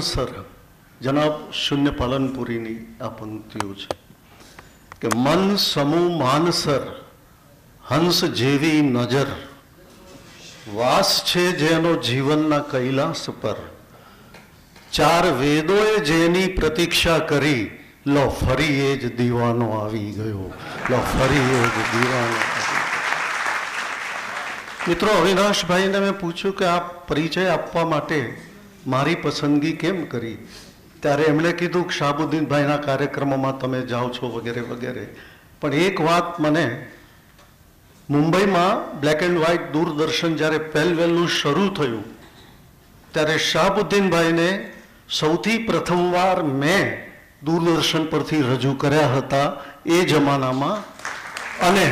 સમૂહ જનાબ, શૂન્ય પાલનપુરીની આ પંક્તિઓ છે કે મન સમૂહ માનસર, હંસ જેવી નજર. વાસ છે જેનો જીવનના કૈલાસ પર. ચાર વેદોએ જેની પ્રતીક્ષા કરી, લો ફરી એ જ દીવાનો આવી ગયો. લો ફરી એ જ દીવાનો મિત્રો, અવિનાશભાઈને મેં પૂછ્યું કે આ પરિચય આપવા માટે મારી પસંદગી કેમ કરી? ત્યારે એમણે કીધું કે શાહબુદ્દીનભાઈના કાર્યક્રમોમાં તમે જાઓ છો વગેરે વગેરે. પણ એક વાત મને, મુંબઈમાં બ્લેક એન્ડ વ્હાઇટ દૂરદર્શન જ્યારે પહેલવેલનું શરૂ થયું, ત્યારે શાહબુદ્દીનભાઈને સૌથી પ્રથમવાર મેં દૂરદર્શન પરથી રજૂ કર્યા હતા એ જમાનામાં. અને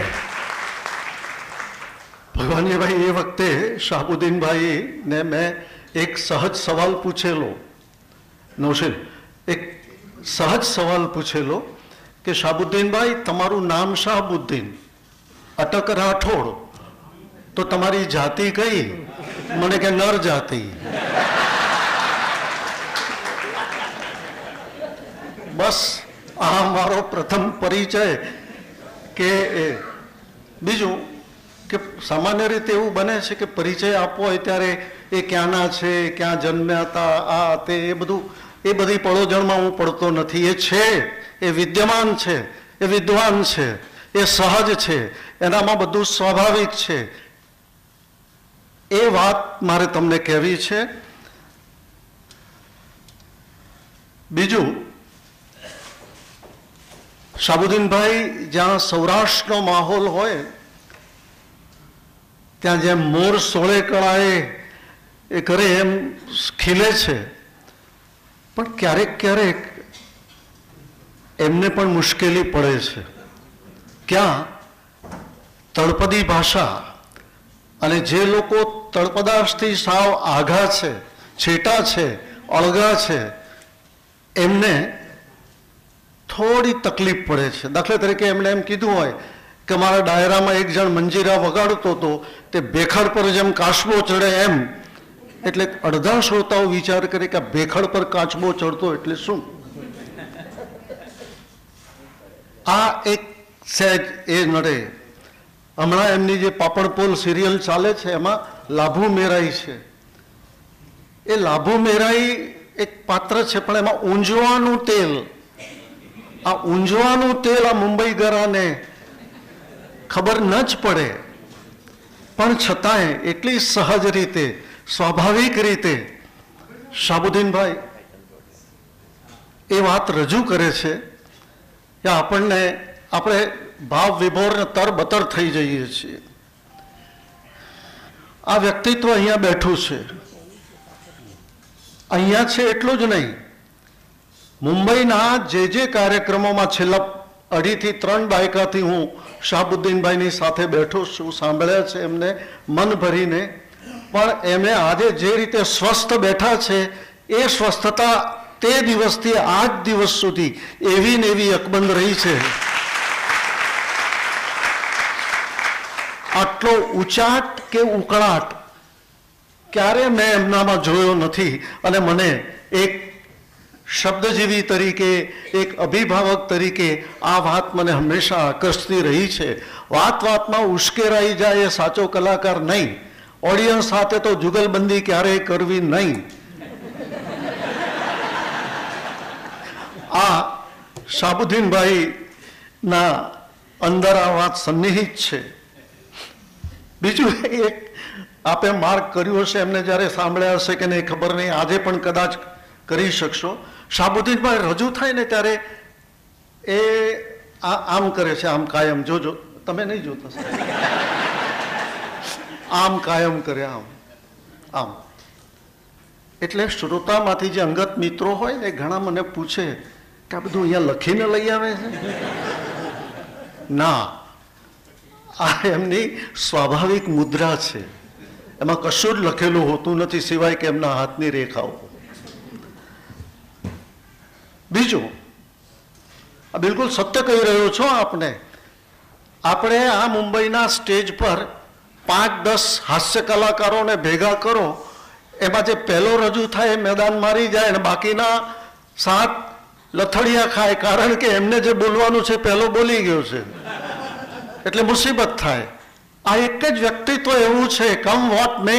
ભગવાનજીભાઈ, એ વખતે શાહબુદ્દીનભાઈને મેં એક સહજ સવાલ પૂછેલો. નૌશીલ એક સહજ સવાલ પૂછેલો કે શાહબુદ્દીનભાઈ, તમારું નામ શાહબુદ્દીન? અટક રાઠોડ. તો તમારી જાતિ કઈ? મને કે નર જાતિ. બસ, આ મારો પ્રથમ પરિચય કે બીજું કે સામાન્ય રીતે એવું બને છે કે પરિચય આપવો હોય ત્યારે એ ક્યાંના છે, ક્યાં જન્મ્યા હતા આ તે એ બધું, એ બધી પળોજણમાં હું પડતો નથી. એ છે, એ વિદ્યમાન છે, એ વિદ્વાન છે, એ સહજ છે, એનામાં બધું સ્વાભાવિક છે. એ વાત મારે તમને કહેવી છે. બીજું શાબુદ્દીનભાઈ જ્યાં સૌરાષ્ટ્રનો માહોલ હોય, ત્યાં જેમ મોર સોળે કળાએ એ કરે એમ ખીલે છે. પણ ક્યારેક ક્યારેક એમને પણ મુશ્કેલી પડે છે. ક્યાં? તળપદી ભાષા. અને જે લોકો તળપદાશથી સાવ આઘા છે, છેટા છે, અળગા છે, એમને થોડી તકલીફ પડે છે. દાખલા તરીકે એમણે એમ કીધું હોય કે મારા ડાયરામાં એક જણ મંજીરા વગાડતો હતો તે ભેખડ પર જેમ કાશબો ચડે એમ. એટલે અડધા શ્રોતાઓ વિચાર કરે કે ભેખડ પર કાચબો ચડતો એટલે શું? આ એક સહેજ એ નડે. હમણાં એમની જે પાપડપોલ સિરિયલ ચાલે છે, એમાં લાભુ મેરાઈ છે. એ લાભુ મેરાઈ એક પાત્ર છે, પણ એમાં ઊંઝવાનું તેલ, આ ઊંઝવાનું તેલ આ મુંબઈ ગરાને ખબર ન જ પડે. પણ છતાંય એટલી સહજ રીતે સ્વાભાવિક રીતે શાબુદ્દીનભાઈ એ વાત રજૂ કરે છે કે આપણને, આપણે ભાવ વિભોરને તરબતર થઈ જઈએ છીએ. આ વ્યક્તિત્વ અહીંયા બેઠું છે. અહીંયા છે એટલું જ નહીં. મુંબઈના જે જે કાર્યક્રમોમાં છેલ્લા અઢીથી ત્રણ દાયકાથી હું શાહબુદ્દીનભાઈની સાથે બેઠો છું, સાંભળ્યા છે એમને મન ભરીને. પણ એમણે આજે જે રીતે સ્વસ્થ બેઠા છે, એ સ્વસ્થતા તે દિવસથી આજ દિવસ સુધી એવી ને એવી અકબંધ રહી છે. આટલો ઉચાટ કે ઉકળાટ ક્યારે મેં એમનામાં જોયો નથી અને મને એક શબ્દજીવી તરીકે, એક અભિભાવક તરીકે આ વાત મને હંમેશા આકર્ષતી રહી છે. વાત વાતમાં ઉશ્કેરાઈ જાય એ સાચો કલાકાર નહીં. ઓડિયન્સ સાથે તો જુગલબંધી ક્યારેય કરવી નહીં. આ શાબુદ્દીનભાઈ ના અંદર આ વાત સન્નિહિત છે. બીજું એક આપે માર્ક કર્યું હશે, એમને જ્યારે સાંભળ્યા હશે કે નહીં ખબર નહીં, આજે પણ કદાચ કરી શકશો. શાબુદ્દીનભાઈ રજૂ થાય ને ત્યારે એ આમ કરે છે, આમ કાયમ. જોજો, તમે નહીં જોતા. આમ કાયમ કરે આમ. આમ. એટલે શ્રોતામાંથી જે અંગત મિત્રો હોય એ ઘણા મને પૂછે કે આ બધું અહીંયા લખીને લઈ આવે છે? ના. આ એમની સ્વાભાવિક મુદ્રા છે. એમાં કશું જ લખેલું હોતું નથી સિવાય કે એમના હાથની રેખાઓ. બીજું બિલકુલ સત્ય કહી રહ્યો છો આપને. આપણે આ મુંબઈના સ્ટેજ પર પાંચ દસ હાસ્ય કલાકારોને ભેગા કરો, એમાં જે પહેલો રજૂ થાય એ મેદાન મારી જાય અને બાકીના સાત લથડિયા ખાય, કારણ કે એમને જે બોલવાનું છે પહેલો બોલી ગયો છે. એટલે મુસીબત થાય. આ એક જ વ્યક્તિત્વ એવું છે કમ વોટ મે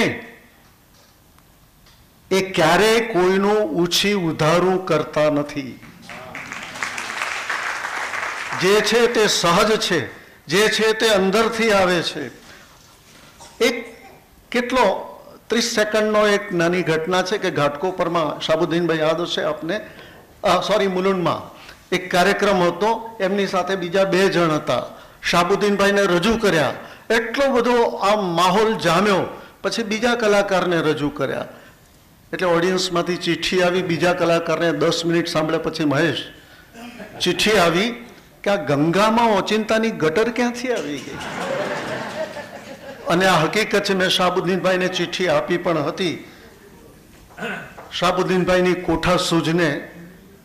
એ ક્યારેય કોઈનું ઊંચી ઉધારું કરતા નથી. જે છે તે સહજ છે, જે છે તે અંદરથી આવે છે. એક કેટલો ત્રીસ સેકન્ડનો એક નાની ઘટના છે કે ઘાટકોપરમાં શાબુદ્દીનભાઈ યાદ હશે આપને. સોરી મુલુંડમાં. એક કાર્યક્રમ હતો, એમની સાથે બીજા બે જણ હતા. શાબુદ્દીનભાઈને રજૂ કર્યા. એટલો બધો આમ માહોલ જામ્યો. પછી બીજા કલાકારને રજૂ કર્યા. એટલે ઓડિયન્સમાંથી ચિઠ્ઠી આવી, બીજા કલાકારને દસ મિનિટ સાંભળ્યા પછી મહેશ. ચિઠ્ઠી આવી કે આ ગંગામાં ઓચિંતાની ગટર ક્યાંથી આવી ગઈ? અને આ હકીકત છે, મેં શાહબુદ્દીનભાઈને ચિઠ્ઠી આપી પણ હતી. શાહબુદ્દીનભાઈની કોઠા સૂજને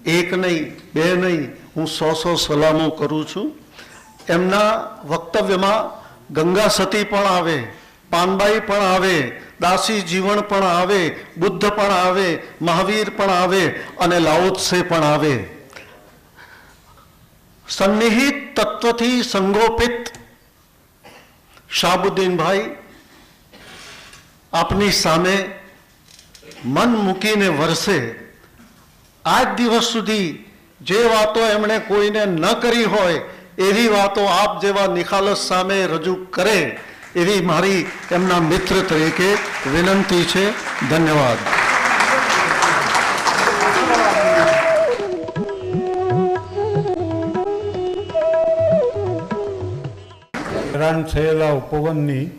એક નહીં, બે નહીં, હું સો સો સલામો કરું છું. એમના વક્તવ્યમાં ગંગા સતી પણ આવે, પાનબાઈ પણ આવે, દાસી જીવન પણ આવે, બુદ્ધ પણ આવે, મહાવીર પણ આવે અને લાઓત્સે પણ આવે. સન્નિહિત તત્વથી સંગોપિત શાહબુદ્દીનભાઈ આપની સામે મન મૂકીને વરસે. આજ દિવસ સુધી જે વાતો એમણે કોઈને ન કરી હોય, એવી વાતો આપ જેવા નિખાલસ સામે રજૂ કરે, એવી મારી એમના મિત્ર તરીકે વિનંતી છે. ધન્યવાદ. હેરાન થયેલા ઉપવનની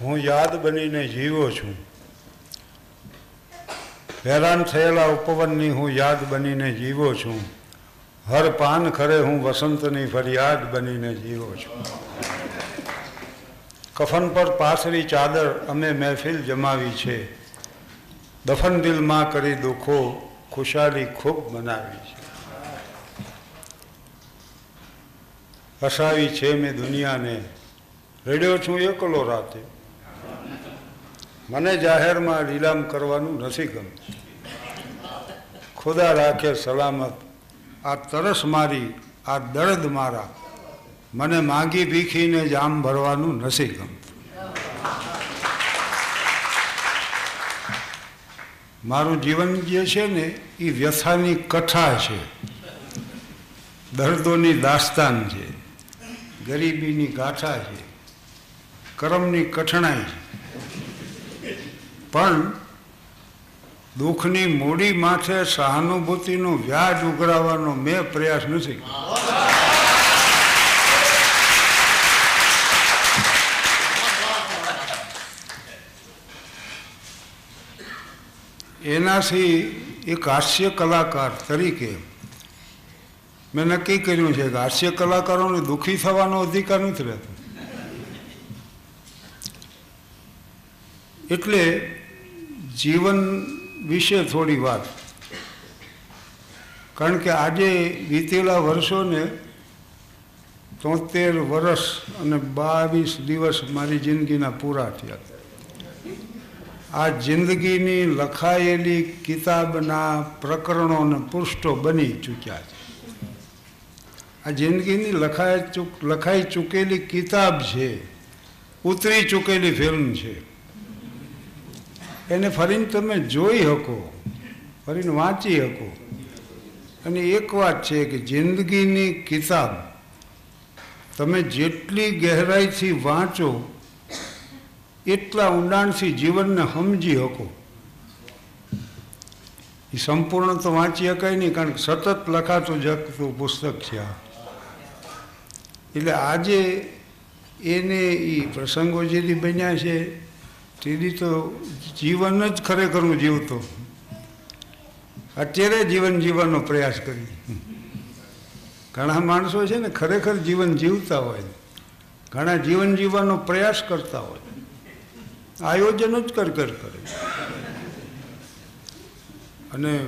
હું યાદ બનીને જીવો છું. હેરાન થયેલા ઉપવનની હું યાદ બનીને જીવો છું. હર પાન ખરે હું વસંતની ફરિયાદ બનીને જીવો છું. કફન પર પાસરી ચાદર અમે મહેફિલ જમાવી છે. દફન દિલમાં કરી દુઃખો ખુશાલી ખૂબ મનાવી છે. હસાવી છે મેં દુનિયાને. રેડિયો છું એકલો રાતે. મને જાહેરમાં લીલામ કરવાનું નથી ગમતું. ખુદા રાખે સલામત. આ તરસ મારી, આ દર્દ મારા. મને માંગી ભીખીને જામ ભરવાનું નથી ગમતું. મારું જીવન જે છે ને એ વ્યથાની કથા છે. દર્દોની દાસ્તાન છે. ગરીબીની ગાથા છે, કરમની કઠણાઈ છે. પણ દુઃખની મૂડી માથે સહાનુભૂતિનું વ્યાજ ઉઘરાવવાનો મેં પ્રયાસ નથી એનાથી એક હાસ્ય કલાકાર તરીકે મેં નક્કી કર્યું છે કે હાસ્ય કલાકારોને દુઃખી થવાનો અધિકાર નથી રહેતો. એટલે જીવન વિશે થોડી વાત. કારણ કે આજે વીતેલા વર્ષોને તોતેર વર્ષ અને બાવીસ દિવસ મારી જિંદગીના પૂરા થયા. આ જિંદગીની લખાયેલી કિતાબના પ્રકરણો અને પૃષ્ઠો બની ચૂક્યા છે. આ જિંદગીની લખાઈ ચૂક, લખાઈ ચૂકેલી કિતાબ છે, ઉતરી ચૂકેલી ફિલ્મ છે. એને ફરીને તમે જોઈ શકો, ફરીને વાંચી શકો. અને એક વાત છે કે જિંદગીની કિતાબ તમે જેટલી ગહેરાઈથી વાંચો, એટલા ઊંડાણથી જીવનને સમજી શકો. એ સંપૂર્ણ તો વાંચી શકાય નહીં, કારણ કે સતત લખાતું જગતું પુસ્તક છે આ. એટલે આજે એને એ પ્રસંગો જેથી બન્યા છે, તેથી તો જીવન જ ખરેખર હું જીવતો અત્યારે જીવન જીવવાનો પ્રયાસ કરી. ઘણા માણસો છે ને ખરેખર જીવન જીવતા હોય. ઘણા જીવન જીવવાનો પ્રયાસ કરતા હોય. આયોજન જ કર કર કરે. અને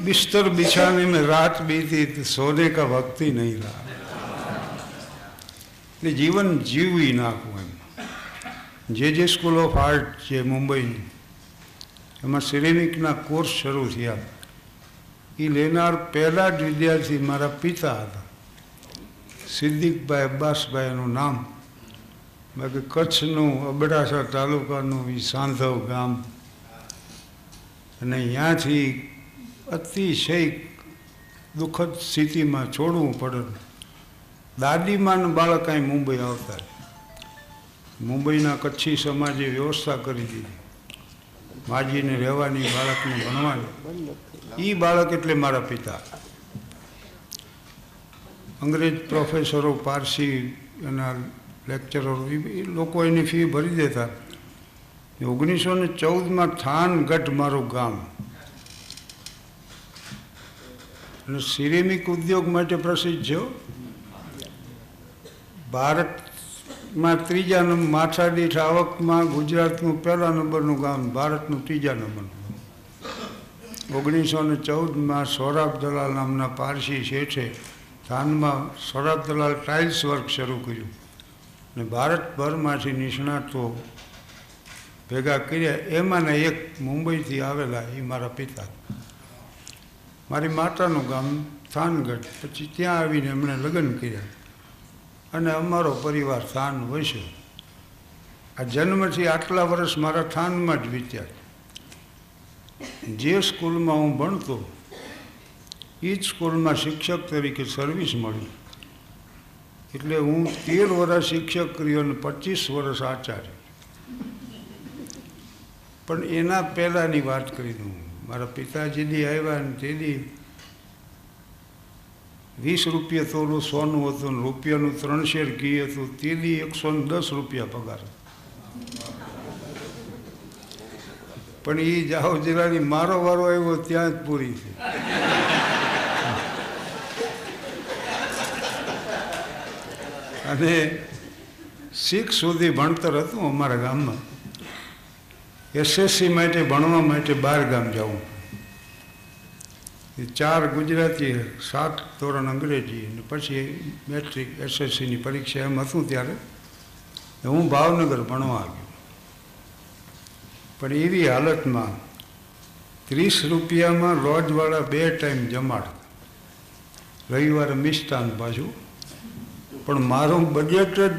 બિસ્તર બિછાને મેં રાત બીતી સોને કા ભક્તિ નહીં રહા. એટલે જીવન જીવી નાખવું એમ. જે જે સ્કૂલ ઓફ આર્ટ છે મુંબઈની એમાં સિરેમિકના કોર્સ શરૂ થયા. એ લેનાર પહેલા જ વિદ્યાર્થી મારા પિતા હતા. સિદ્દીકભાઈ અબ્બાસભાઈ એનું નામ. બાકી કચ્છનું, અબડાસા તાલુકાનું એ સાંધવ ગામ. અને ત્યાંથી અતિશય દુઃખદ સ્થિતિમાં છોડવું પડે. દાદીમાન બાળક અહીં મુંબઈ આવતા મુંબઈના કચ્છી સમાજે વ્યવસ્થા કરી દીધી. માજીને રહેવાની બાળકને ભણવાની. એ બાળક એટલે મારા પિતા. અંગ્રેજ પ્રોફેસરો, પારસી એના લેક્ચરરો એ લોકો એની ફી ભરી દેતા. ઓગણીસો ને ચૌદમાં થાનગઢ મારું ગામ. અને સિરેમિક ઉદ્યોગ માટે પ્રસિદ્ધ છે. ભારતમાં ત્રીજા નંબર માથા દીઠ આવકમાં ગુજરાતનું પહેલા નંબરનું ગામ, ભારતનું ત્રીજા નંબરનું ઓગણીસો ને ચૌદમાં સૌરાબ દલાલ નામના પારસી શેઠે થાનમાં સૌરાબ દલાલ ટાઇલ્સ વર્ક શરૂ કર્યું ને ભારતભરમાંથી નિષ્ણાતો ભેગા કર્યા. એમાંના એક મુંબઈથી આવેલા એ મારા પિતા. મારી માતાનું ગામ થાનગઢ. પછી ત્યાં આવીને એમણે લગ્ન કર્યા. અને અમારો પરિવાર થાન વસ્યો આ જન્મથી આટલા વર્ષ મારા થાનમાં જ વીત્યા જે સ્કૂલમાં હું ભણતો, એ જ સ્કૂલમાં શિક્ષક તરીકે સર્વિસ મળી. એટલે હું તેર વર્ષ શિક્ષક કર્યો અને પચીસ વર્ષ આચાર્ય. પણ એના પહેલાંની વાત કરી દઉં. મારા પિતાજીની આવ્યા ને તેથી વીસ રૂપિયા તોનું સોનું હતું, રૂપિયાનું ત્રણ શેર ઘી હતું, તેની એકસો દસ રૂપિયા પગાર. પણ એ જાહો જિલ્લાની મારો વારો આવ્યો ત્યાં જ પૂરી થઈ અને સિક્સ સુધી ભણતર હતું અમારા ગામમાં. એસએસસી માટે, ભણવા માટે બહાર ગામ જવું. એ ચાર ગુજરાતી સાત ધોરણ અંગ્રેજી અને પછી મેટ્રિક, એસએસસીની પરીક્ષા એમ હતું ત્યારે. હું ભાવનગર ભણવા ગયો. પણ એવી હાલતમાં ત્રીસ રૂપિયામાં લોજવાળા બે ટાઈમ જમાડ રવિવારે મિષ્ટાન પાછું. પણ મારું બજેટ જ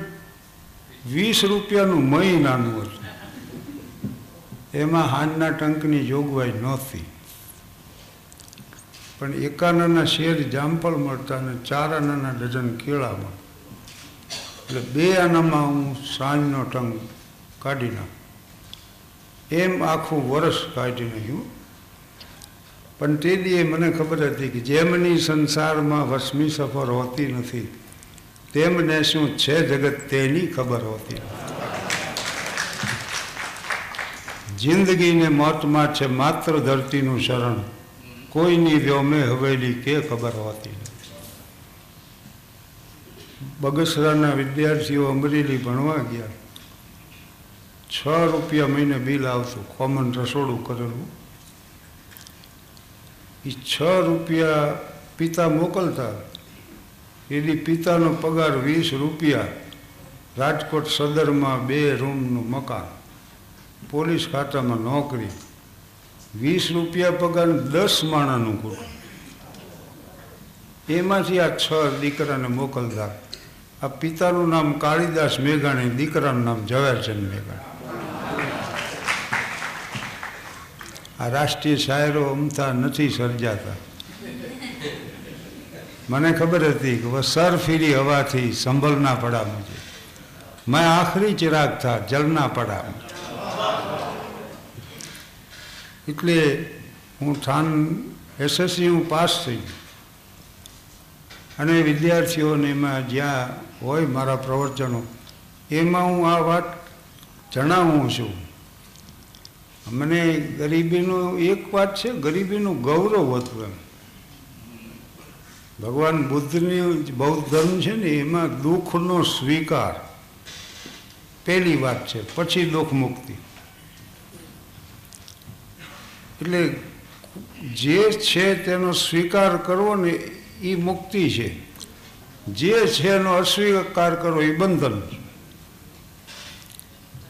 વીસ રૂપિયાનું મહિનાનું હતું. એમાં હાનના ટંકની જોગવાઈ નહોતી. પણ એકાનાના શેર જામફળ મળતા અને ચાર આનાના ડઝન કેળા મળતા એટલે બે આનામાં હું સાંજનો ટંક કાઢી નાખું. એમ આખું વર્ષ કાઢી નાખ્યું. પણ તે દીએ મને ખબર હતી કે જેમની સંસારમાં વસમી સફર હોતી નથી, તેમને શું છે જગત તેની ખબર હોતી જિંદગીને મોતમાં છે માત્ર ધરતીનું શરણ. કોઈની વ્યોમે હવેલી કે ખબર હોતી નથી. બગસરાના વિદ્યાર્થીઓ અમરેલી ભણવા ગયા. છ રૂપિયા મહિને બિલ આવતું, કોમન રસોડું કરેલું. એ છ રૂપિયા પિતા મોકલતા. એની પિતાનો પગાર વીસ રૂપિયા. રાજકોટ સદરમાં બે રૂમનું મકાન. પોલીસ ખાતામાં નોકરી. વીસ રૂપિયા પગાર દસ માણાનું કુટુંબ એમાંથી આ છ દીકરાને મોકલતા. આ પિતાનું નામ કાળીદાસ મેઘાણી, દીકરાનું નામ ઝવેરચંદ મેઘાણી. આ રાષ્ટ્રીય શાયરો અમથા નથી સર્જાતા. મને ખબર હતી કે વસર ફીરી હવાથી સંભલના પડા મુજે મેં આખરી ચિરાગ થા, જલના પડા મુજે એટલે હું થાન એસએસસી હું પાસ થઈ અને વિદ્યાર્થીઓને એમાં જ્યાં હોય મારા પ્રવચનો, એમાં હું આ વાત જણાવું છું. મને ગરીબીનું એક વાત છે, ગરીબીનું ગૌરવ હતું એમ. ભગવાન બુદ્ધની બૌદ્ધ ધર્મ છે ને, એમાં દુઃખનો સ્વીકાર. પહેલી વાત છે, પછી દુઃખ મુક્તિ. એટલે જે છે તેનો સ્વીકાર કરવો ને એ મુક્તિ છે. જે છે એનો અસ્વીકાર કરવો એ બંધન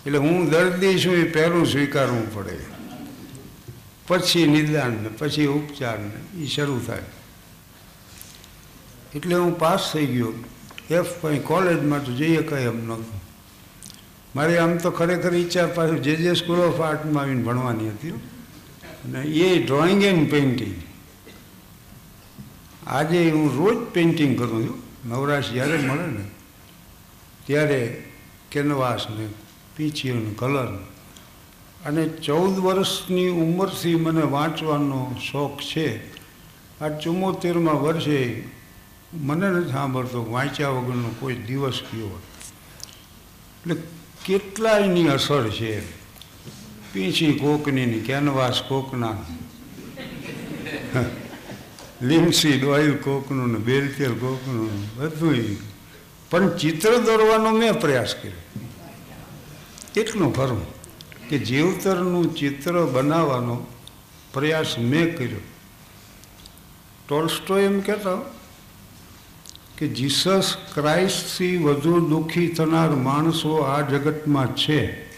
એટલે હું દર્દી છું એ પહેલું સ્વીકારવું પડે. પછી નિદાન ને પછી ઉપચાર ને એ શરૂ થાય. એટલે હું પાસ થઈ ગયો. એફ કંઈ કોલેજમાં તો જઈએ કંઈ એમ નહોતું મારી આમ તો ખરેખર ઈચ્છા પાછું જે જે સ્કૂલ ઓફ આર્ટમાં આવીને ભણવાની હતી અને એ ડ્રોઈંગ એન્ડ પેઇન્ટિંગ આજે હું રોજ પેઇન્ટિંગ કરું છું. નવરાશ જ્યારે મળે ને, ત્યારે કેનવાસ ને કલર અને ચૌદ વર્ષની ઉંમરથી મને વાંચવાનો શોખ છે. આ ચુમ્મોતેરમાં વર્ષે મને નથી સાંભળતો વાંચ્યા વગરનો કોઈ દિવસ ગયો એટલે કેટલાયની અસર છે? પીંછી કોકની કેનવાસ કોકના લીમસી ઓઇલ કોકનું ને બેલતેલ કોકનું બધું પણ ચિત્ર દોરવાનો મેં પ્રયાસ કર્યો. એટલું ખરું કે જીવતરનું ચિત્ર બનાવવાનો પ્રયાસ મેં કર્યો. ટોલ્સ્ટો એમ કહેતા કે જીસસ ક્રાઇસ્ટથી વધુ દુઃખી થનાર માણસો આ જગતમાં છે.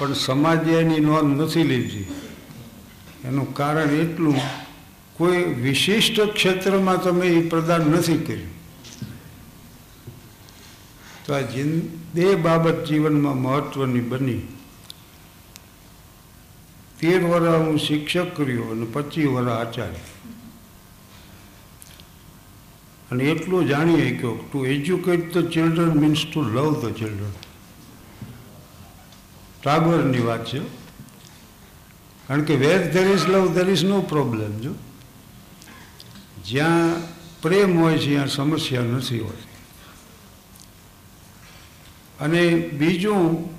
પણ સમાજે એની નોંધ નથી લીધી. એનું કારણ એટલું, કોઈ વિશિષ્ટ ક્ષેત્રમાં તમે એ પ્રદાન નથી કર્યું. તો આ જીન બે બાબત જીવનમાં મહત્વની બની. તેર વર્ષ હું શિક્ષક કર્યો અને પચીસ વર્ષ આચાર્ય. અને એટલું જાણી શક્યો to educate the children means to love the children. ટાગોરની વાત છે. કારણ કે where there is love there is no problem જો. જ્યાં પ્રેમ હોય છે, ત્યાં સમસ્યા નથી હોતી. અને બીજું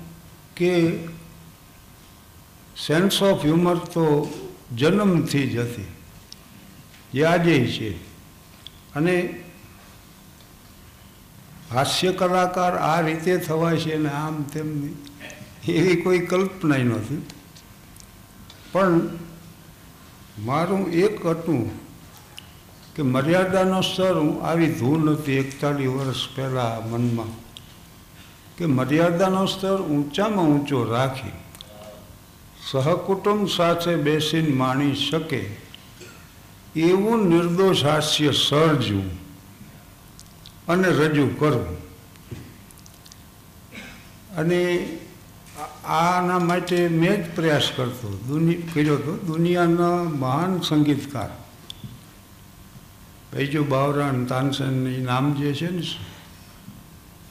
કે સેન્સ ઓફ હ્યુમર તો જન્મથી જ હતી. જે આજે છે. અને હાસ્ય કલાકાર આ રીતે થવાય છે ને આમ તેમ નહીં. એવી કોઈ કલ્પના નથી. પણ મારું એક હતું કે મર્યાદાનો સ્તર હું આવી ધૂન હતી એકતાલીસ વર્ષ પહેલાં મનમાં કે મર્યાદાનો સ્તર ઊંચામાં ઊંચો રાખી સહકુટુંબ સાથે બેસીને માણી શકે એવું નિર્દોષ હાસ્ય સર્જવું અને રજૂ કરવું અને આના માટે મેં જ પ્રયાસ કરતો. કર્યો હતો દુનિયાના મહાન સંગીતકાર. બીજું બાવરાન તાનસેનની નામ જે છે ને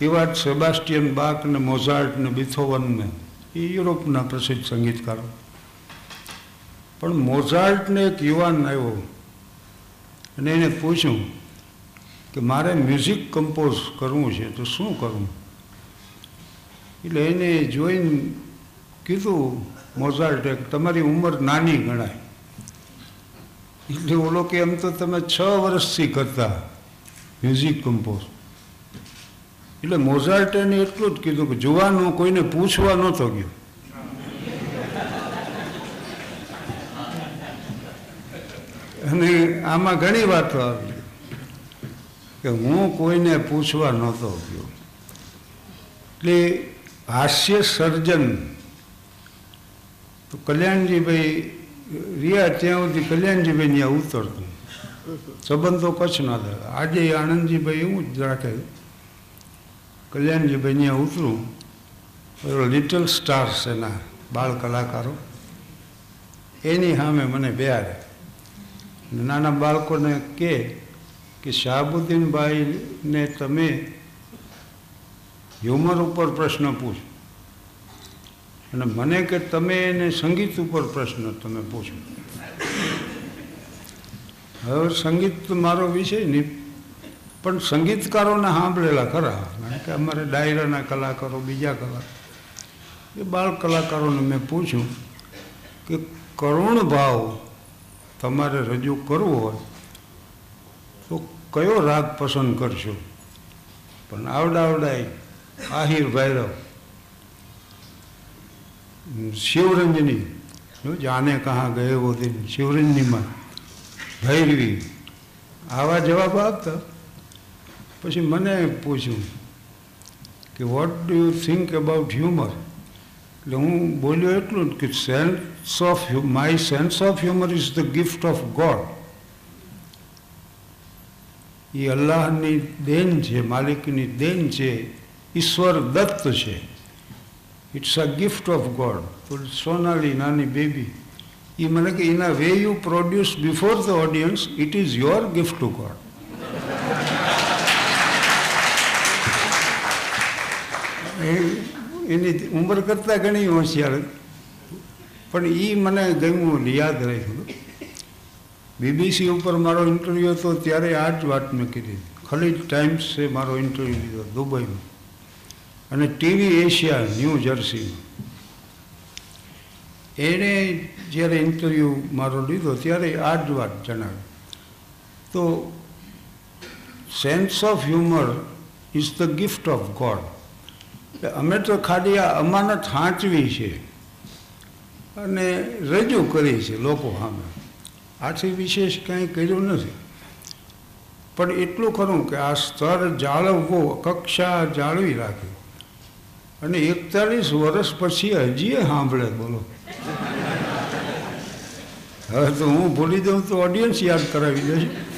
એવા જ સેબાસ્ટિયન બાક ને મોઝાર્ટ ને બિથોવન ને, એ યુરોપના પ્રસિદ્ધ સંગીતકારો. પણ મોઝાર્ટને એક યુવાન આવ્યો. અને એને પૂછ્યું કે મારે મ્યુઝિક કમ્પોઝ કરવું છે, તો શું કરવું એટલે એને જોઈને કીધું, મોઝાર્ટે તમારી ઉંમર નાની ગણાય. એટલે ઓલો કે, એમ તો તમે છ વર્ષથી કરતા મ્યુઝિક કમ્પોઝ એટલે મોઝાર્ટેને એટલું જ કીધું કે, જોવાનું કોઈને પૂછવા નહોતો ગયો. અને આમાં ઘણી વાતો આવી. કે હું કોઈને પૂછવા નહોતો ગયો. એટલે હાસ્ય સર્જન. તો કલ્યાણજીભાઈ રહ્યા ત્યાં સુધી કલ્યાણજીભાઈ ત્યાં ઉતરતું સંબંધો કચ્છના હતા આજે આનંદજીભાઈ એવું જ રાખે. કલ્યાણજીભાઈ ત્યાં ઉતરું. લિટલ સ્ટાર્સ એના બાળ કલાકારો. એની સામે મને બેહારે. નાના બાળકોને કહે કે શાહબુદ્દીનભાઈને તમે હ્યુમર ઉપર પ્રશ્ન પૂછો. અને મને કે તમે એને સંગીત ઉપર પ્રશ્ન તમે પૂછો. હવે સંગીત મારો વિષય નહીં, પણ સંગીતકારોને સાંભળેલા ખરા. કારણ કે અમારે ડાયરાના કલાકારો, બીજા કલા, એ બાળ કલાકારોને મેં પૂછ્યું કે કરુણ ભાવ તમારે રજૂ કરવો હોય તો કયો રાગ પસંદ કરશો? પણ આવડા આવડાય આહિર ભૈરવ. શિવરંજની. શું જાને કહા ગયે વો દિન? શિવરંજનીમાં. ભૈરવી. આવા જવાબ આપતા. પછી મને પૂછ્યું કે what do you think about humour એટલે હું બોલ્યો એટલું કે sense of my sense of humour is the gift of God એ અલ્લાહની દેન છે, માલિકની દેન છે. ઈશ્વર દત્ત છે. It's a gift of God તો સોનાલી નાની બેબી એ મને કે in way you produce before the audience it is your gift to God એની ઉંમર કરતાં ઘણી હોશિયાર પણ એ મને ગમ્યું યાદ રાખ્યું. બીબીસી ઉપર મારો ઇન્ટરવ્યૂ હતો ત્યારે આ જ વાત મેં કીધી ખલીજ ટાઈમ્સે મારો ઇન્ટરવ્યૂ લીધો, દુબઈમાં. અને ટીવી એશિયા, ન્યૂ જર્સીમાં એણે જ્યારે ઇન્ટરવ્યૂ મારો લીધો ત્યારે આ જ વાત જણાવી. તો sense of humour is the gift of God અમે તો ખાલી આ અમાનત હાંચવી છે. અને રજૂ કરી છે લોકો સામે. આથી વિશેષ કાંઈ કર્યું નથી. પણ એટલું ખરું કે આ સ્તર જાળવવો, કક્ષા જાળવી રાખી. અને એકતાલીસ વર્ષ પછી હજી સાંભળે, બોલો. હવે તો હું ભૂલી દઉં તો ઓડિયન્સ યાદ કરાવી દેશે.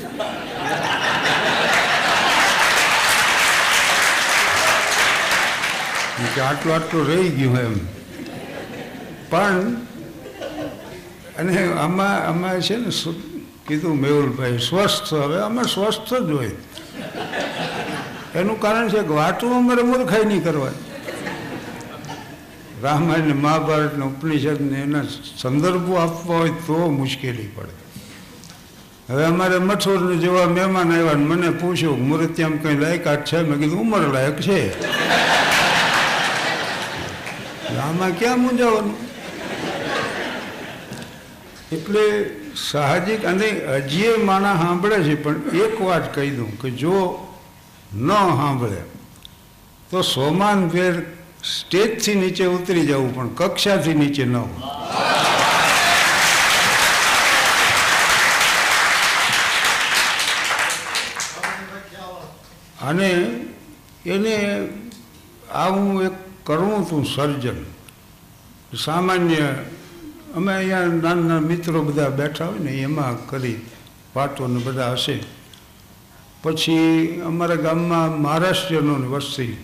કે આટલું આટલું રહી ગયું એમ. પણ, અને આમાં આમાં છે ને કીધું મેહુલભાઈ, સ્વસ્થ. હવે અમે સ્વસ્થ જ હોય. એનું કારણ છે કે વાતું અમારે મૂર્ખાઈ નહીં કરવાની. રામાયણ મહાભારત ને ઉપનિષદ ને એના સંદર્ભો આપવા હોય તો મુશ્કેલી પડે. હવે અમારે મઠોરને જેવા મહેમાન આવ્યા ને મને પૂછ્યું મૂર્તિયામ કંઈ લાયકાત છે? મેં કીધું, ઉંમર લાયક છે. આમાં ક્યાં મૂંઝાવાનું? એટલે સાહજિક અને હજીએ માણા સાંભળે છે, પણ એક વાત કહી દઉં કે જો ન સાંભળે, તો સોમાન ફેર સ્ટેજથી નીચે ઉતરી જવું પણ કક્ષાથી નીચે ન હોવું. અને એને આવું એક કરવું હતું સર્જન. સામાન્ય અમે અહીંયા નાના નાના મિત્રો બધા બેઠા હોય ને, એમાં કરી વાતોને બધા હશે. પછી અમારા ગામમાં મહારાષ્ટ્રનો વસ્તી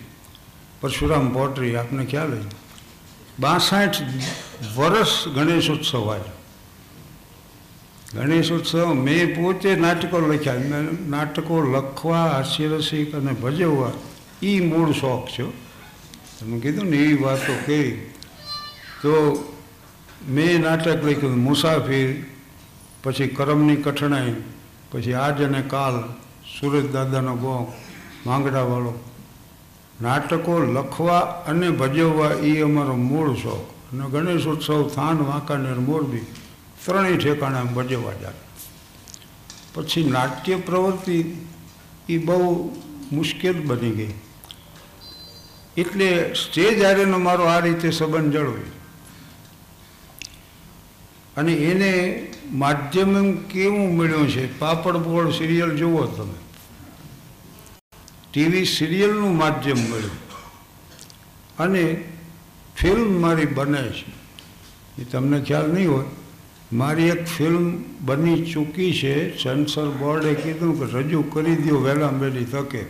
પરશુરામ પોટરી, આપને ખ્યાલ હોય? બાસઠ વર્ષ ગણેશોત્સવ આવ્યો ગણેશોત્સવ મેં પોતે નાટકો લખ્યા. નાટકો લખવા, હાસ્યરસિક અને ભજવવા એ મૂળ શોખ છે. તમે કીધું ને એવી વાતો કહી તો મેં નાટક લખ્યું, મુસાફિર, પછી કરમની કઠણાઈ, પછી આજ અને કાલ સુરત દાદાનો ગો માંગડાવાળો. નાટકો લખવા અને ભજવવા એ અમારો મૂળ શોખ. અને ગણેશોત્સવ થાન, વાંકાનેર, મોરબી ત્રણેય ઠેકાણે ભજવવા જાય. પછી નાટ્ય પ્રવૃત્તિ એ બહુ મુશ્કેલ બની ગઈ. એટલે સ્ટેજ આરેનો મારો આ રીતે સંબંધ જળવાય અને એને માધ્યમ કેવું મળ્યું છે? પાપડ બોળ સિરિયલ જુઓ તમે. ટીવી સિરિયલનું માધ્યમ મળ્યું. અને ફિલ્મ મારી બને છે. એ તમને ખ્યાલ નહીં હોય, મારી એક ફિલ્મ બની ચૂકી છે. સેન્સર બોર્ડે કીધું કે રજૂ કરી દો વહેલા વહેલી તકે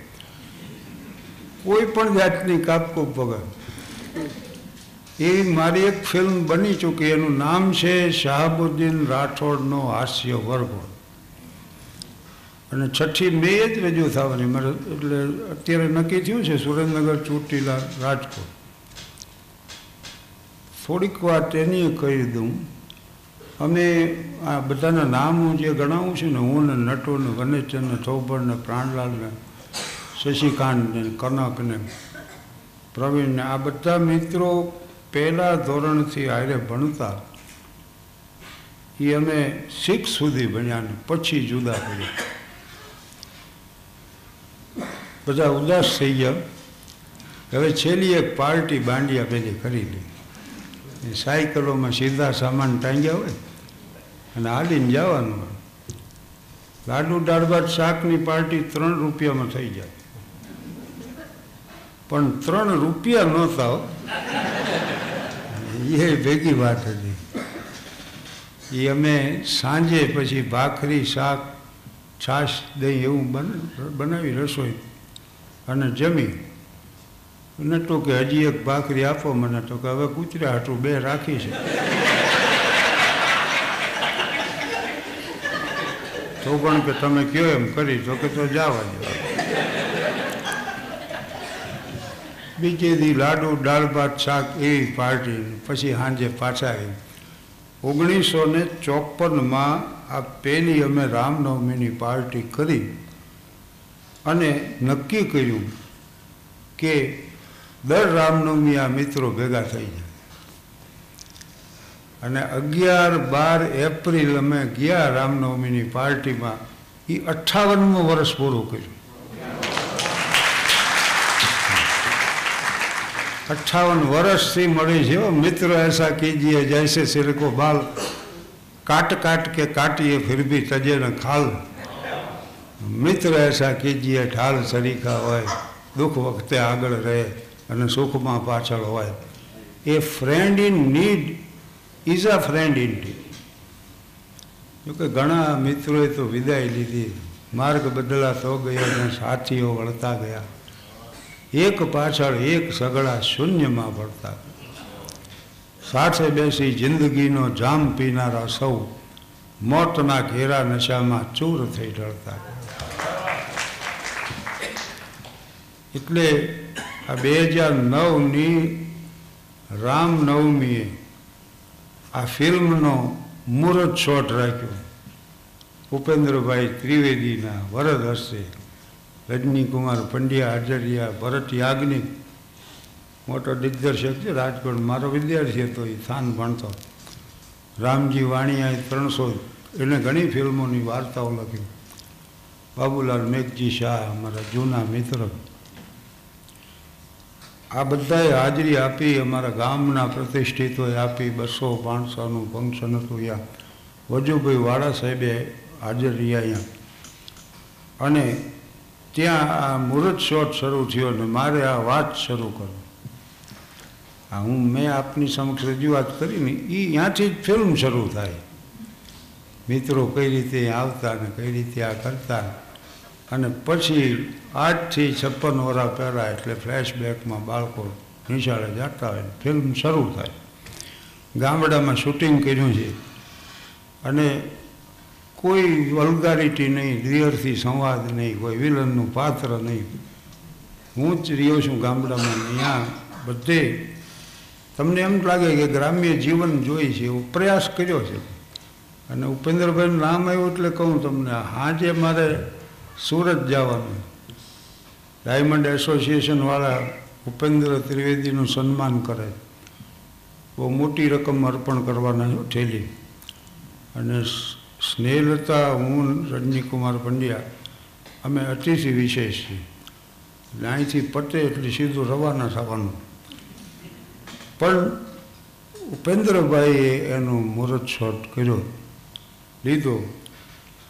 કોઈ પણ જાતની કાપકૂપ વગર. એ મારી એક ફિલ્મ બની ચૂકી, એનું નામ છે શાહબુદ્દીન રાઠોડનો હાસ્ય વર્ગો અને છઠ્ઠી મે જ રજૂ થવાની. મારે એટલે અત્યારે નક્કી થયું છે સુરેન્દ્રનગર, ચોટીલા, રાજકોટ. થોડીક વાત એની કહી દઉં. અમે આ બધાના નામ જે ગણાવું છું ને, હું ને નટો ને ગણેશચંદ ને થોભર ને પ્રાણલાલ ને શશિકાંત ને કનક ને પ્રવીણ ને, આ બધા મિત્રો પહેલા ધોરણથી આરે ભણતા. એ અમે સિક્સ સુધી ભણ્યા ને પછી જુદા પડ્યા. બધા ઉદાસ થઈ ગયા. હવે છેલ્લી એક પાર્ટી બાંડિયા પેલી લી. એ સાયકલોમાં સીધા સામાન ટાંગ્યા હોય અને હાલીને જવાનું લાડુ, દાળ, ભાત, શાકની પાર્ટી ત્રણ રૂપિયામાં થઈ જાય. પણ ત્રણ રૂપિયા નહોતા. એ ભેગી વાત હતી. એ અમે સાંજે પછી ભાખરી, શાક, છાશ, દહીં એવું બન, બનાવી રસોઈ અને જમી અને તો કે હજી એક ભાખરી આપો મને તો કે હવે કૂતરા હાટું બે રાખી છે. તો પણ કે તમે કયો એમ કરી, તો કે તો જવા દો. બીજે દી લાડુ, દાળ ભાત, શાક એવી પાર્ટી, પછી સાંજે પાછા આવી ઓગણીસો ને ચોપનમાં આ પહેલી અમે રામનવમીની પાર્ટી કરી. અને નક્કી કર્યું કે દર રામનવમી આ મિત્રો ભેગા થઈ જાય. અને અગિયાર બાર એપ્રિલ અમે ગયા રામનવમીની પાર્ટીમાં એ અઠ્ઠાવનમું વર્ષ પૂરું કર્યું. અઠ્ઠાવન વર્ષથી મળી છે મિત્ર એસા કીજીએ જૈસે સિરકો બાલ, કાટ કાટ કે કાટીએ ફિર ભી તજે ખાલ. મિત્ર એસા કીજીએ, ઢાલ સરીખા હોય, દુઃખ વખતે આગળ રહે અને સુખમાં પાછળ હોય. A friend in need is a friend in need જોકે ઘણા મિત્રોએ તો વિદાય લીધી. માર્ગ બદલાતો ગયો અને સાથીઓ વળતા ગયા. એક પાછળ એક સગડા શૂન્યમાં વળતા સાથે બેસી જિંદગીનો જામ પીનારા સૌ મોતના ઘેરા નશામાં ચૂર થઈ ઢળતા. એટલે આ બે હજાર નવની રામનવમીએ આ ફિલ્મનો મુહૂર્ત શોટ રાખ્યો. ઉપેન્દ્રભાઈ ત્રિવેદીના વરદ હશે રજનીકુમાર પંડ્યા હાજરિયા ભરત યાજ્ઞિક, મોટો દિગ્દર્શક છે, રાજકોટ, મારો વિદ્યાર્થી હતો એ સ્થાન ભણતો. રામજી વાણિયાએ ત્રણસો, એને ઘણી ફિલ્મોની વાર્તાઓ લખી. બાબુલાલ મેઘજી શાહ, અમારા જૂના મિત્ર. આ બધાએ હાજરી આપી, અમારા ગામના પ્રતિષ્ઠિતોએ આપી, બસો પાંચસોનું ફંક્શન હતું યા વજુભાઈ વાળા સાહેબે હાજર રહ્યા અહીંયા. અને ત્યાં આ મુહૂર્ત શોટ શરૂ થયો ને મારે આ વાત શરૂ કરો આ હું મેં આપની સમક્ષ રજૂઆત કરીને એ ત્યાંથી જ ફિલ્મ શરૂ થાય. મિત્રો કઈ રીતે આવતા ને કઈ રીતે આ કરતા અને પછી આજથી છપ્પન વરા પહેલાં એટલે ફ્લેશબેકમાં બાળકો નિશાળે જાતા હોય ફિલ્મ શરૂ થાય. ગામડામાં શૂટિંગ કર્યું છે. અને કોઈ વલ્ગારિટી નહીં દ્વિઅર્થી સંવાદ નહીં, કોઈ વિલનનું પાત્ર નહીં. હું જ રહ્યો છું ગામડામાં, ત્યાં બધે. તમને એમ લાગે કે ગ્રામ્ય જીવન જોઈ છે, એવો પ્રયાસ કર્યો છે. અને ઉપેન્દ્રભાઈનું નામ આવ્યું એટલે કહું તમને, હાજે મારે સુરત જવાનું. ડાયમંડ એસોસિએશનવાળા ઉપેન્દ્ર ત્રિવેદીનું સન્માન કરે. બહુ મોટી રકમ અર્પણ કરવાના ઠેલી. અને સ્નેહલતા, હું, રજનીકુમાર પંડ્યા, અમે અતિથિ વિશેષ છીએ. અહીંથી પતે એટલે સીધું રવાના થવાનું. પણ ઉપેન્દ્રભાઈએ એનું મુહૂર્ત શોટ કર્યો. લીધો.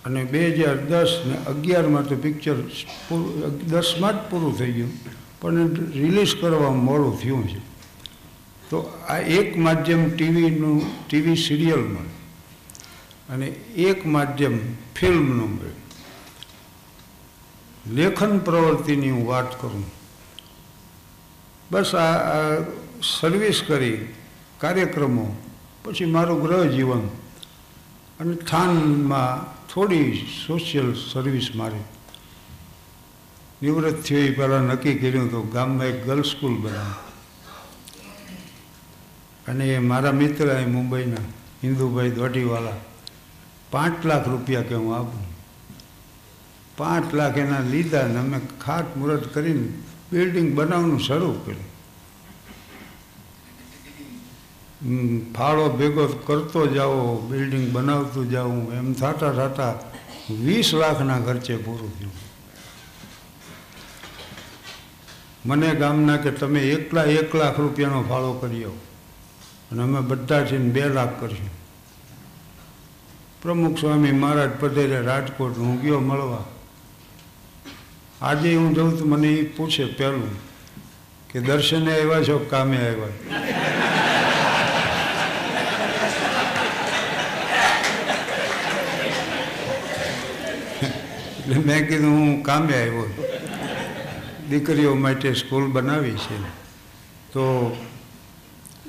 અને બે હજાર દસ ને અગિયારમાં તો પિક્ચર દસમાં જ પૂરું થઈ ગયું. પણ રિલીઝ કરવા મોડું થયું છે. તો આ એક માધ્યમ ટીવીનું, ટીવી સિરિયલ મળે અને એક માધ્યમ ફિલ્મનું મળે લેખન પ્રવૃત્તિની હું વાત કરું. બસ આ સર્વિસ કરી, કાર્યક્રમો, પછી મારું ગ્રહ જીવન અને થાનમાં થોડી સોશિયલ સર્વિસ મારી. નિવૃત્ત થયો એ પહેલાં નક્કી કર્યું તો ગામમાં એક ગર્લ્સ સ્કૂલ બનાવી. અને એ મારા મિત્ર એ મુંબઈના, હિન્દુભાઈ દોઢીવાલા, પાંચ લાખ રૂપિયા કે હું આપું. પાંચ લાખ એના લીધા અને અમે ખાટ મુહૂર્ત કરીને બિલ્ડિંગ બનાવવાનું શરૂ કર્યું હમ, ફાળો ભેગો કરતો જાઓ બિલ્ડિંગ બનાવતું જાઉં એમ થતાં થતાં વીસ લાખના ખર્ચે પૂરું થયું. મને ગામના કે તમે એકલા એક લાખ રૂપિયાનો ફાળો કર્યો અને અમે બધા થઈને બે લાખ કરશું. પ્રમુખ સ્વામી મહારાજ પધેરે રાજકોટ હું ગયો મળવા. આજે હું જઉં તો મને એ પૂછે પહેલું કે દર્શને આવ્યા છો કામે આવ્યા? એટલે મેં કીધું, હું કામે આવ્યો દીકરીઓ માટે સ્કૂલ બનાવી છે. તો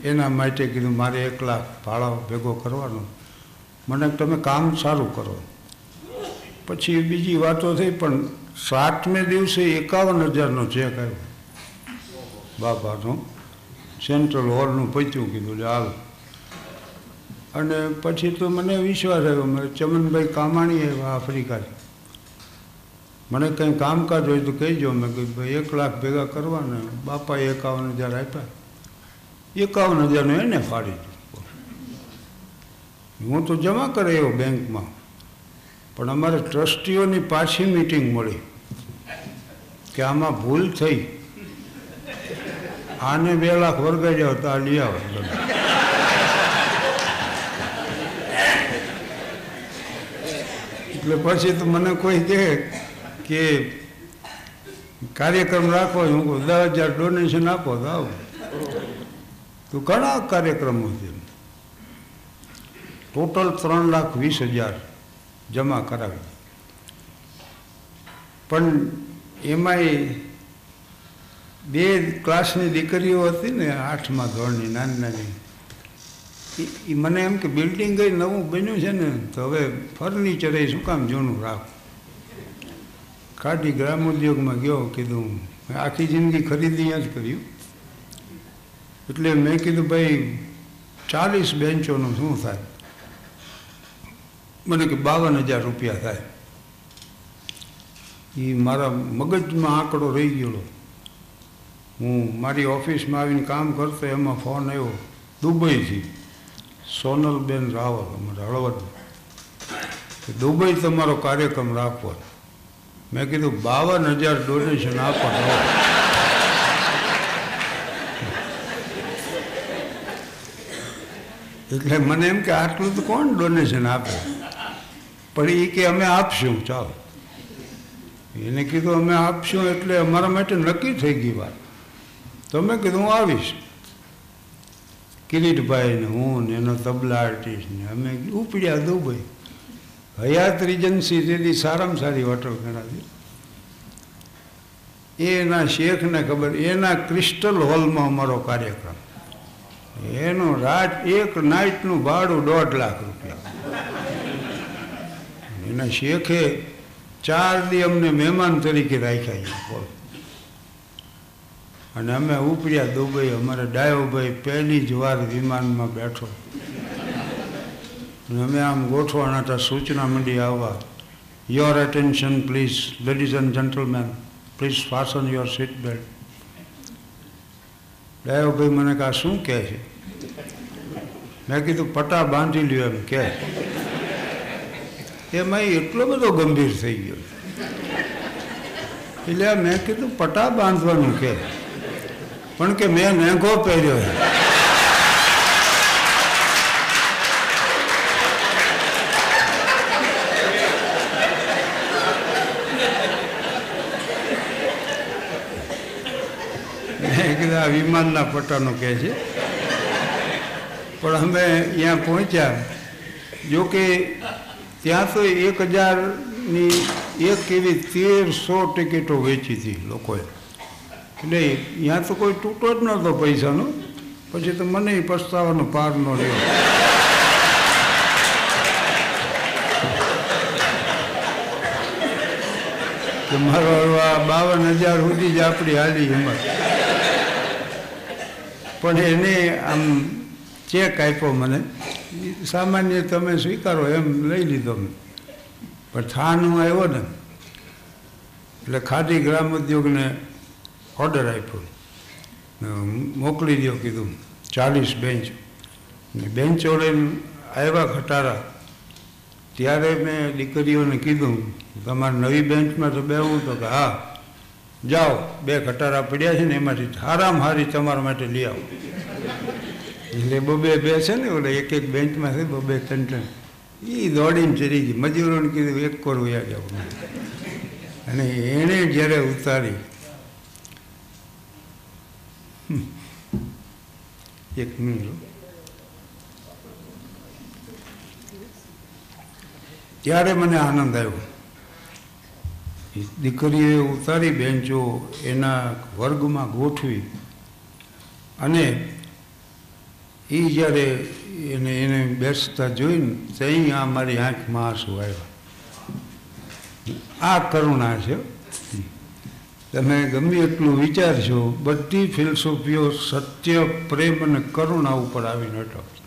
એના માટે કીધું, મારે એક લાખ ભાડા ભેગો કરવાનો. મને તમે કામ સારું કરો. પછી બીજી વાતો થઈ, પણ સાતમે દિવસે એકાવન હજારનો ચેક આવ્યો. બાપાનો સેન્ટ્રલ હોલનું પત્યું કીધું, લે હાલ. અને પછી તો મને વિશ્વાસ આવ્યો મેં ચમનભાઈ કામાણી આવ્યા આફ્રિકાથી. મને કંઈ કામકાજ હોય તો કહેજો. મેં કે ભાઈ, એક લાખ ભેગા કરવાના. બાપાએ એકાવન હજાર આપ્યા. એકાવન હજારનું એને ફાડી દીધું. હું તો જમા કરાયો બેંકમાં. પણ અમારે ટ્રસ્ટીઓની પાછી મિટિંગ મળી કે આમાં ભૂલ થઈ. આને બે લાખ વર્ગાઈ જાવ તો આ લઈ આવે. એટલે પછી તો મને કોઈ કહે કે કાર્યક્રમ રાખો હું દસ હજાર ડોનેશન આપો તો આવો. તો ઘણા કાર્યક્રમો છે. ટોટલ ત્રણ લાખ વીસ હજાર જમા કરાવી. પણ એમાંય બે ક્લાસની દીકરીઓ હતી ને, આઠમા ધોરણની નાની નાની ઈ મને એમ કે બિલ્ડિંગ ગઈ નવું બન્યું છે ને, તો હવે ફર્નિચર એ શું કામ જૂનું રાખ કાઢી ગ્રામ ઉદ્યોગમાં ગયો, કીધું આખી જિંદગી ખરીદી જ કર્યું. એટલે મેં કીધું, ભાઈ, ચાલીસ બેન્ચોનું શું થાય? મને કે, બાવન હજાર રૂપિયા થાય. એ મારા મગજમાં આંકડો રહી ગયેલો. હું મારી ઓફિસમાં આવીને કામ કરતો, એમાં ફોન આવ્યો, દુબઈથી. સોનલબેન રાવલ, અમારા હળવદ દુબઈ તમારો કાર્યક્રમ રાખવો મેં કીધું, બાવન હજાર ડોનેશન આપો એટલે મને એમ કે, આટલું તો કોણ ડોનેશન આપે? પણ એ કે, અમે આપશું. ચાલો. એને કીધું, અમે આપશું એટલે અમારા માટે નક્કી થઈ ગઈ વાત. તો મેં કીધું, હું આવીશ. કિરીટભાઈ ને હું ને એનો તબલા આર્ટિસ્ટ ને અમે ઉપડ્યા દુબઈ. હયાત રીજન્સી તેથી સારામાં સારી હોટલ ગણાતી એના શેખને ખબર, એના ક્રિસ્ટલ હોલમાં અમારો કાર્યક્રમ. એનું રાત, એક નાઇટનું ભાડું દોઢ લાખ રૂપિયા. એના શેખે ચાર દી અમને મહેમાન તરીકે રાખ્યા અને અમે ઉપડ્યા દુબઈ, અમારે ડાયોભાઈ પહેલી જ વાર વિમાનમાં બેઠો. અમે આમ ગોઠવાના હતા, સૂચના મંડી આવવા. Your attention please ladies and gentlemen please fasten your seat belt ડાયોભાઈ મને કહે શું કહે છે? મેં કીધું પટા બાંધી લ્યો એમ કહે. એમાં એટલો બધો ગંભીર થઈ ગયો. એટલે મેં કીધું પટા બાંધવાનું કે પણ કે મેં મેંઘો પહેર્યો છે મેં કીધું આ વિમાનના પટ્ટાનો કહે છે. પણ અમે અહીંયા પહોંચ્યા. જો કે ત્યાં તો એક હજારની એક એવી તેરસો ટિકિટો વેચી હતી લોકોએ. એટલે અહીંયા તો કોઈ તૂટો જ નહોતો પૈસાનો. પછી તો મને પસ્તાવાનો પાર ન રહ્યો. કે મારો આ બાવન હજાર સુધી જ આપણી હાલી હિંમત પણ એને આમ ચેક આપ્યો મને. સામાન્ય તમે સ્વીકારો, એમ લઈ લીધો મેં. પણ થાનું આવ્યો ને, એટલે ખાદી ગ્રામ ઉદ્યોગને ઓર્ડર આપ્યો મોકલી દો કીધું, ચાલીસ બેન્ચ ને બેન્ચો લઈને આવ્યા ખટારા. ત્યારે મેં દીકરીઓને કીધું, તમારે નવી બેન્ચમાં તો બેવું તો કે હા જાઓ, બે ખટારા પડ્યા છે ને એમાંથી હારામ હારી તમારા માટે લઈ આવો. એટલે બબે બે છે ને ઓલે એક એક બેન્ચમાં છે, બબે ત્રણ ત્રણ. એ દોડીને ચડી ગઈ. મજૂરોને કીધું, એક કોર વયા જાવ અને એણે જ્યારે ઉતારી એક મિનિટ ત્યારે મને આનંદ આવ્યો. દીકરીએ ઉતારી બેન્ચો એના વર્ગમાં ગોઠવી. અને એ જ્યારે એને એને બેસતા જોઈને ત્યાં આ મારી આંખમાં આંસુ આવ્યા. આ કરુણા છે. તમે ગમે એટલું વિચારશો બધી ફિલસોફીઓ સત્ય, પ્રેમ અને કરુણા ઉપર આવીને અટકશે.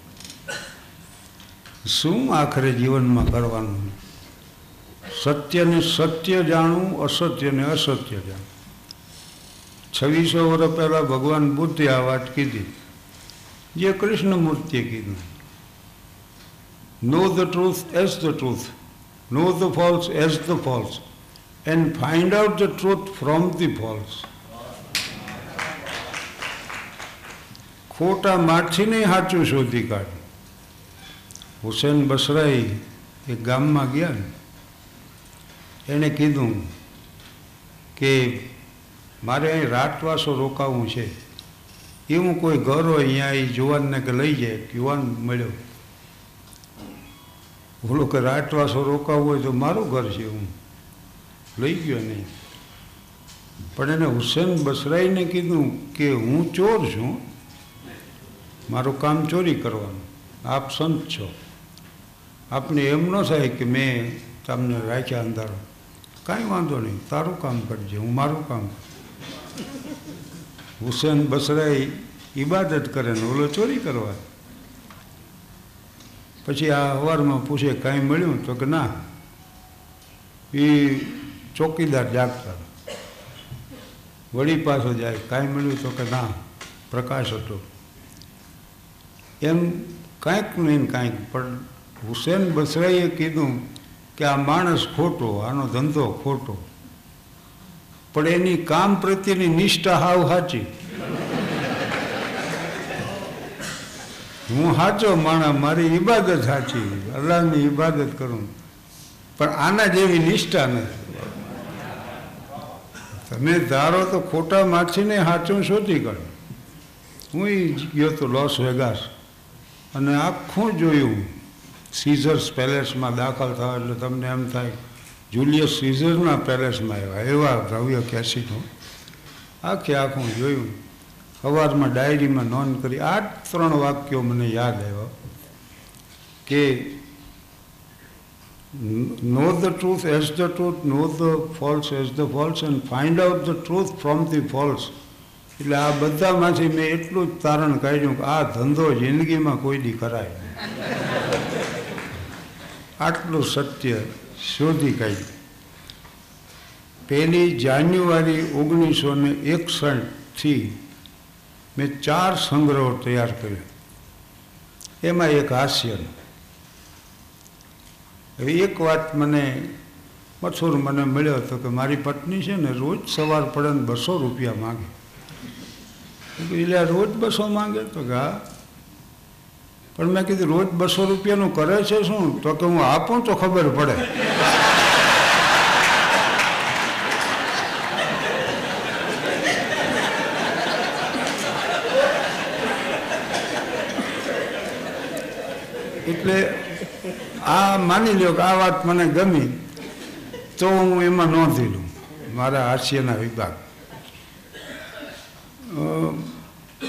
શું આખરે જીવનમાં કરવાનું? સત્યને સત્ય જાણવું, અસત્યને અસત્ય જાણવું. છવ્વીસો વર્ષ પહેલાં ભગવાન બુદ્ધે આ વાત કીધી. જે કૃષ્ણમૂર્તિએ કીધું. Know the truth as the truth know the false as the false and find out the truth from the false ખોટા માછીને સાચું શોધી કાઢ્યું. હુસેન બસરાઈ એ ગામમાં ગયા ને. એણે કીધું કે મારે અહીં રાતવાસો રોકાવું છે. એવું કોઈ ઘર હોય અહીંયા એ જુવાનને કે લઈ જાય, યુવાન મળ્યો. બોલો કે રાતવાસો રોકાવું હોય તો મારું ઘર છે હું. લઈ ગયો નહીં પણ એને હુસેન બસરાઈને કીધું કે હું ચોર છું. મારું કામ ચોરી કરવાનું. આપ સંત છો. આપને એમ ન થાય કે મેં તમને રાખ્યા અંધારો. કાંઈ વાંધો નહીં, તારું કામ કરજે, હું મારું કામ હુસેન બસરાઈ ઈબાદત કરે ને ઓલો ચોરી કરવા. પછી આ અવારમાં પૂછે, કાંઈ મળ્યું? તો કે, ના. એ ચોકીદાર જાગતા. વળી પાછો જાય, કાંઈ મળ્યું? તો કે, ના, પ્રકાશ હતો. એમ કાંઈક નહીં કાંઈક, પણ હુસેન બસરાઈએ કીધું કે આ માણસ ખોટો, આનો ધંધો ખોટો. પણ એની કામ પ્રત્યેની નિષ્ઠા હાવ સાચી હું સાચો માણસ, મારી ઈબાદત સાચી અલ્લાહની ઈબાદત કરું. પણ આના જેવી નિષ્ઠા નથી. તમે ધારો તો ખોટા માછીને સાચું શોધી કાઢો. હું ગયો તો લોસ વેગાસ અને આખું જોયું સીઝર્સ પેલેસમાં દાખલ થયા એટલે તમને એમ થાય જુલિયસ સીઝરના પેલેસમાં આવ્યા. એવા ભવ્ય કેસીનો આખે આખું જોયું. સવારમાં ડાયરીમાં નોંધ કરી આ ત્રણ વાક્યો મને યાદ આવ્યા કે know the truth as the truth know the false as the false and find out the truth from the false એટલે આ બધામાંથી મેં એટલું જ તારણ કાઢ્યું કે આ ધંધો જિંદગીમાં કોઈ દી કરાય આટલું સત્ય શોધી કાઢ્યું. પહેલી જાન્યુઆરી ઓગણીસો ને એકસઠથી મેં ચાર સંગ્રહો તૈયાર કર્યો. એમાં એક હાસ્યનો. એક વાત મને મથુર મને મળ્યો હતો કે મારી પત્ની છે ને રોજ સવાર પડે ને બસો રૂપિયા માગે. એટલે રોજ બસો માંગે? તો કે, હા. પણ મેં કીધું, રોજ બસો રૂપિયાનું કરે છે શું? તો કે હું આપું તો ખબર પડે. એટલે આ માની લ્યો કે આ વાત મને ગમી, તો હું એમાં નોંધી લઉં, મારા હાસ્યના વિભાગ.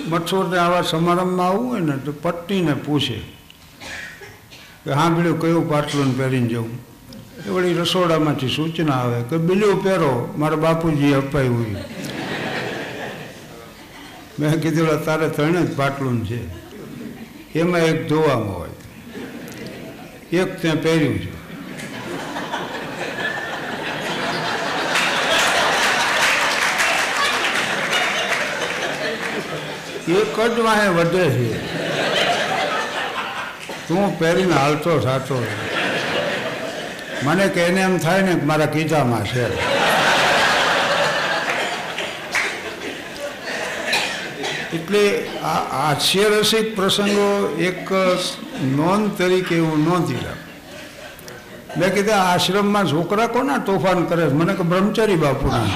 મઠોરને આવા સમારંભમાં આવવું હોય ને તો પત્નીને પૂછે કે હા બીડું કયું પાટલું પહેરીને જવું? એ વળી રસોડામાંથી સૂચના આવે કે બીલું પહેરો, મારા બાપુજી અપાયું હોય. મેં કીધું તારે ત્રણે જ પાટલું છે. એમાં એક ધોવામાં હોય. એક ત્યાં પહેર્યું છે. એક જ વાહે વધે છે. તું પહેરીને હાલતો સાચો મને કે એમ થાય ને મારા કીધામાં છે. એટલે આ હાસ્યરસિક પ્રસંગો એક નોંધ તરીકે એવું નોંધી લઉં મેં કીધું આશ્રમમાં છોકરા કોના તોફાન કરે મને કે બ્રહ્મચારી બાપુના.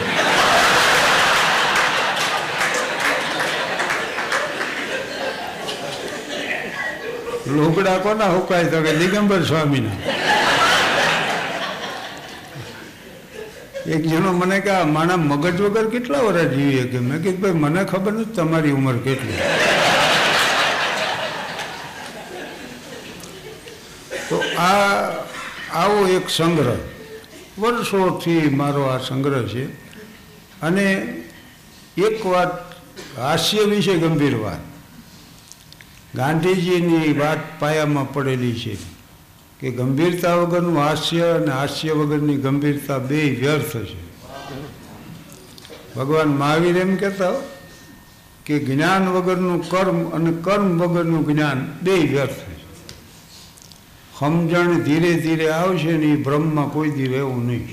લોકડા કોના હુકાય તો કે દિગંબર સ્વામીના? એક જણો મને કે, આ માણા મગજ વગર કેટલા વર્ષ જીવીએ? કે મેં કીધું, ભાઈ, મને ખબર નથી તમારી ઉંમર કેટલી. તો આ આવો એક સંગ્રહ. વર્ષોથી મારો આ સંગ્રહ છે. અને એક વાત હાસ્ય વિશે ગંભીર વાત. ગાંધીજીની વાત પાયામાં પડેલી છે કે ગંભીરતા વગરનું હાસ્ય અને હાસ્ય વગરની ગંભીરતા બે વ્યર્થ છે. ભગવાન મહાવીર એમ કહેતા કે જ્ઞાન વગરનું કર્મ અને કર્મ વગરનું જ્ઞાન બે વ્યર્થ છે. સમજણ ધીરે ધીરે આવશે ને એ બ્રહ્મમાં કોઈ દી રહેવું નહીં.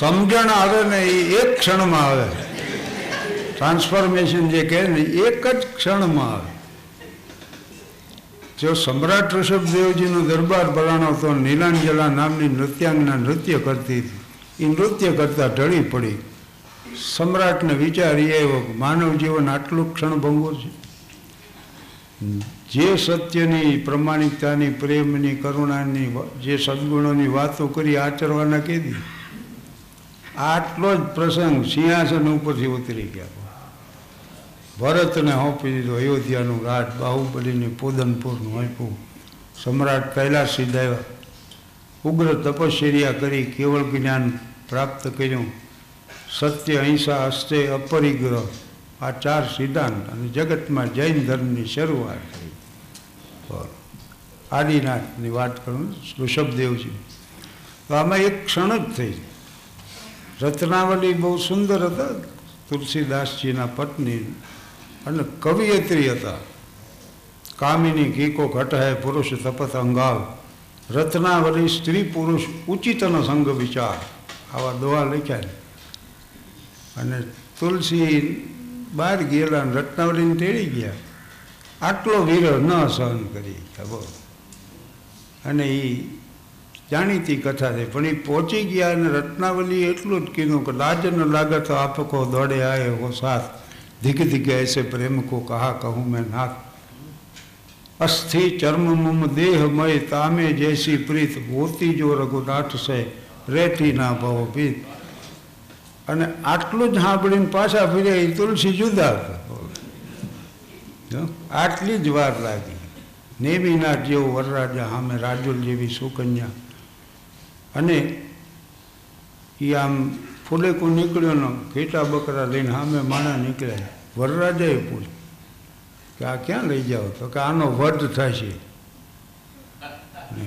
સમજણ આવે ને એ એક ક્ષણમાં આવે. ટ્રાન્સફોર્મેશન જે કહે ને, એક જ ક્ષણમાં આવે. જો સમ્રાટ ઋષભદેવજીનો દરબાર ભરાણો હતો નીલાંજલા નામની નૃત્યાંગના નૃત્ય કરતી હતી. એ નૃત્ય કરતા ઢળી પડી. સમ્રાટને વિચાર એ આવ્યો કે માનવ જીવન આટલું ક્ષણભંગુર છે. જે સત્યની, પ્રમાણિકતાની, પ્રેમની, કરુણાની, જે સદગુણોની વાતો કરી, આચરવાના કીધી આટલો જ પ્રસંગ સિંહાસન ઉપરથી ઉતરી ગયા. ભરતને સોંપી દીધું, અયોધ્યાનું રાજ બાહુબલીની પોદનપુરનું આપ્યું. સમ્રાટ કૈલાસ સીધાવ્યા ઉગ્ર તપશ્ચર્યા કરી, કેવળ જ્ઞાન પ્રાપ્ત કર્યું. સત્ય, અહિંસા હસ્તે અપરિગ્રહ, આ ચાર સિદ્ધાંત અને જગતમાં જૈન ધર્મની શરૂઆત થઈ આદિનાથની વાત કરું ઋષભદેવજી. તો આમાં એક ક્ષણ જ થઈ રત્નાવલી બહુ સુંદર હતા. તુલસીદાસજીના પત્ની અને કવિયત્રી હતા. કામિની ગીકો ઘટહે પુરુષ તપત અંગાવ રત્નાવલી સ્ત્રી પુરુષ ઉચિતનો સંગ વિચાર. આવા દોહા લખ્યા. અને તુલસી બહાર ગયેલા રત્નાવલીને તેડી ગયા. આટલો વિરહ ન સહન કરી. બોલો. અને એ જાણીતી કથા છે. પણ એ પહોંચી ગયા અને રત્નાવલી એટલું જ કીધું કે લાજન તો આપકો દોડે આય હો સાથ. ધીગ ધીગે એસે પ્રેમ કો કહા કહું મેં નાથ. અસ્થિ ચર્મ મમ દેહ મય તામે જૈસી પ્રીત હોતી જો રઘુનાથ છે રેઠી ના ભવો પીત અને આટલું જ સાંભળીને પાછા ફીરે એ તુલસી જુદા આટલી જ વાર લાગી. નેમીનાથ જેવો વરરાજા સામે રાજુલ જેવી સુકન્યા અને એ આમ ફૂલેકું નીકળ્યો ને ઘેટા બકરા લઈને સામે માણા નીકળ્યા વરરાજાએ પૂછ્યું કે આ ક્યાં લઈ જાઓ? તો કે આનો વધ થશે.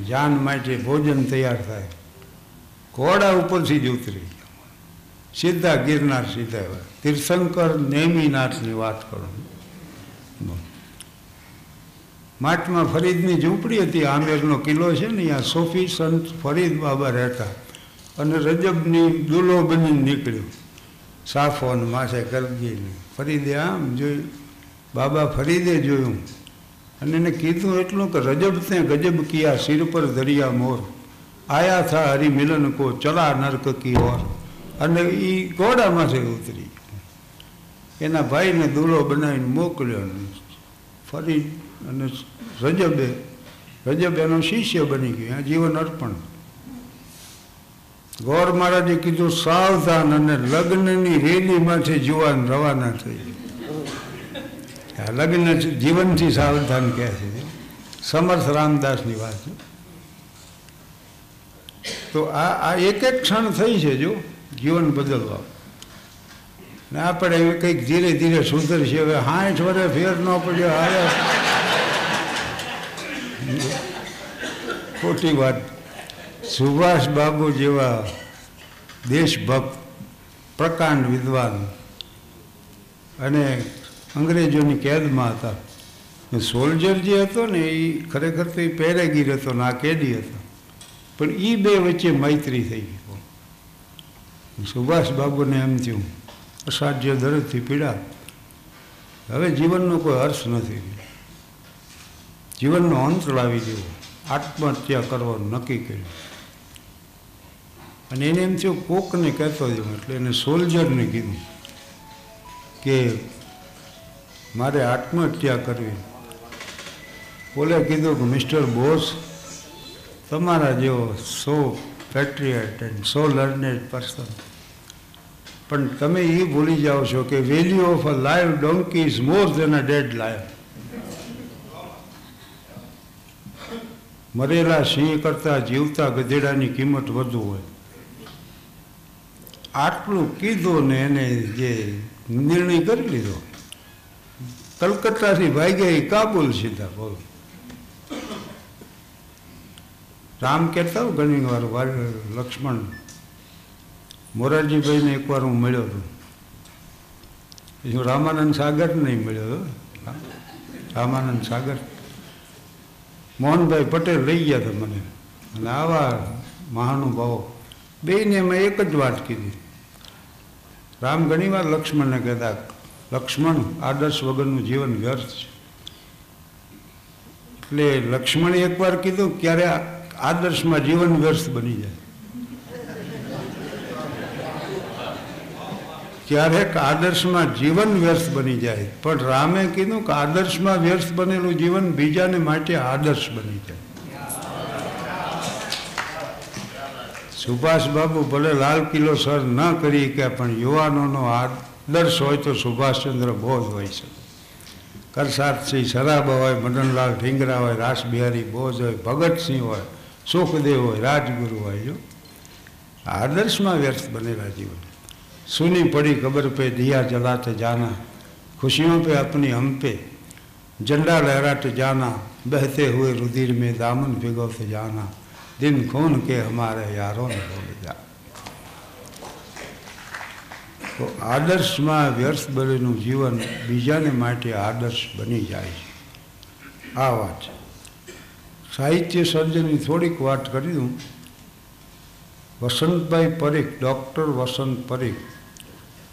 જાન માટે ભોજન તૈયાર થાય. ઘોડા ઉપરથી જ ઉતરી સીધા ગિરનાર સીધા તીર્થંકર નેમીનાથની વાત કરો. માટમાં ફરીદની ઝૂંપડી હતી. આમેરનો કિલ્લો છે ને ત્યાં સોફી સંત ફરીદ બાબા રહેતા. અને રજબની દુલો બની નીકળ્યો. સાફો અને માથે કરગીને ફરીદે આમ જોયું. બાબા ફરીદે જોયું. અને એને કીધું એટલું કે રજબ તે ગજબ કિયા સિર પર દરિયા મોર. આયા થા હરિ મિલન કો ચલા નર્ક કી ઓર. અને એ ઘોડામાંથી ઉતરી. એના ભાઈને દુલો બનાવીને મોકલ્યો ફરી અને રજબે રજબ એનો શિષ્ય બની ગયો, આ જીવન અર્પણ. ગોર મહારાજે કીધું, સાવધાન અને લગ્નની રેલીમાંથી જુવાન રવાના થઈ આ લગ્ન જીવનથી સાવધાન કહે છે. સમર્થ રામદાસની વાત છે. તો આ આ એક એક ક્ષણ થઈ છે જો, જીવન બદલવા. ને આપણે કંઈક ધીરે ધીરે સુધરશે, હવે હાઠ વર્ષે ફેર ન પડ્યો, હારે ખોટી વાત. સુભાષ બાબુ જેવા દેશભક્ત, પ્રકાંડ વિદ્વાન અને અંગ્રેજોની કેદમાં હતા. સોલ્જર જે હતો ને, એ ખરેખર તો એ પેરેગીર હતો ને, આ કેદી હતો. પણ એ બે વચ્ચે મૈત્રી થઈ ગઈ સુભાષ બાબુને એમ થયું, અસાધ્ય દર્દથી પીડા. હવે જીવનનો કોઈ હર્ષ નથી જીવનનો અંત લાવી દેવો. આત્મહત્યા કરવાનું નક્કી કર્યું અને એને એમ થયું, કોકને કહેતો જવું એટલે એને સોલ્જરને કીધું કે મારે આત્મહત્યા કરવી. બોલે કીધું કે, મિસ્ટર બોસ, તમારા જેવો so patriot and so learned person પણ તમે એ ભૂલી જાઓ છો કે value of a live donkey is more than a dead lion મરેલા સિંહ કરતાં જીવતા ગધેડાની કિંમત વધુ હોય. આટલું કીધું ને એને જે નિર્ણય કરી લીધો. કલકત્તાથી ભાગ્યા એ કાબુલ સીધા બોલો. રામ કહેતા ઘણી વાર લક્ષ્મણ, મોરારજીભાઈને એકવાર હું મળ્યો હતો હું રામાનંદ સાગર નહીં મળ્યો. હતો રામાનંદ સાગર. મોહનભાઈ પટેલ લઈ ગયા હતા મને. અને આવા મહાનુભાવો. બેને મેં એક જ વાત કીધી. રામ ઘણીવાર લક્ષ્મણને કહેતા, લક્ષ્મણ, આદર્શ વગરનું જીવન વ્યર્થ છે. એટલે લક્ષ્મણે એકવાર કીધું, ક્યારે આદર્શમાં જીવન વ્યર્થ બની જાય. ક્યારેક આદર્શમાં જીવન વ્યર્થ બની જાય. પણ રામે કીધું કે આદર્શમાં વ્યર્થ બનેલું જીવન બીજાને માટે આદર્શ બની જાય. સુભાષ બાબુ ભલે લાલ કિલ્લો સર ન કરી કે પણ યુવાનોનો આદર્શ હોય તો સુભાષચંદ્ર બોઝ હોય છે કરસાદસિંહ સરાબા હોય, મદનલાલ ઢીંગરા હોય, રાસબિહારી બોઝ હોય, ભગતસિંહ હોય, સુખદેવ હોય, રાજગુરુ હોય, જો. આદર્શમાં વ્યર્થ બનેલા જીવન. सुनी पड़ी खबर पे दिया जलाते जाना खुशियों पे अपनी हम पे झंडा लहराते जाना बहते हुए रुधिर में दामन भिगोते जाना दिन खून के हमारे यारों ने भूल जा તો આદર્શમાં વ્યર્થ બનેલું જીવન બીજાને માટે આદર્શ બની જાય છે આ વાત છે સાહિત્ય સર્જનની થોડીક વાત કરી દઉં વસંતભાઈ પરીખ ડૉક્ટર વસંત પરીખ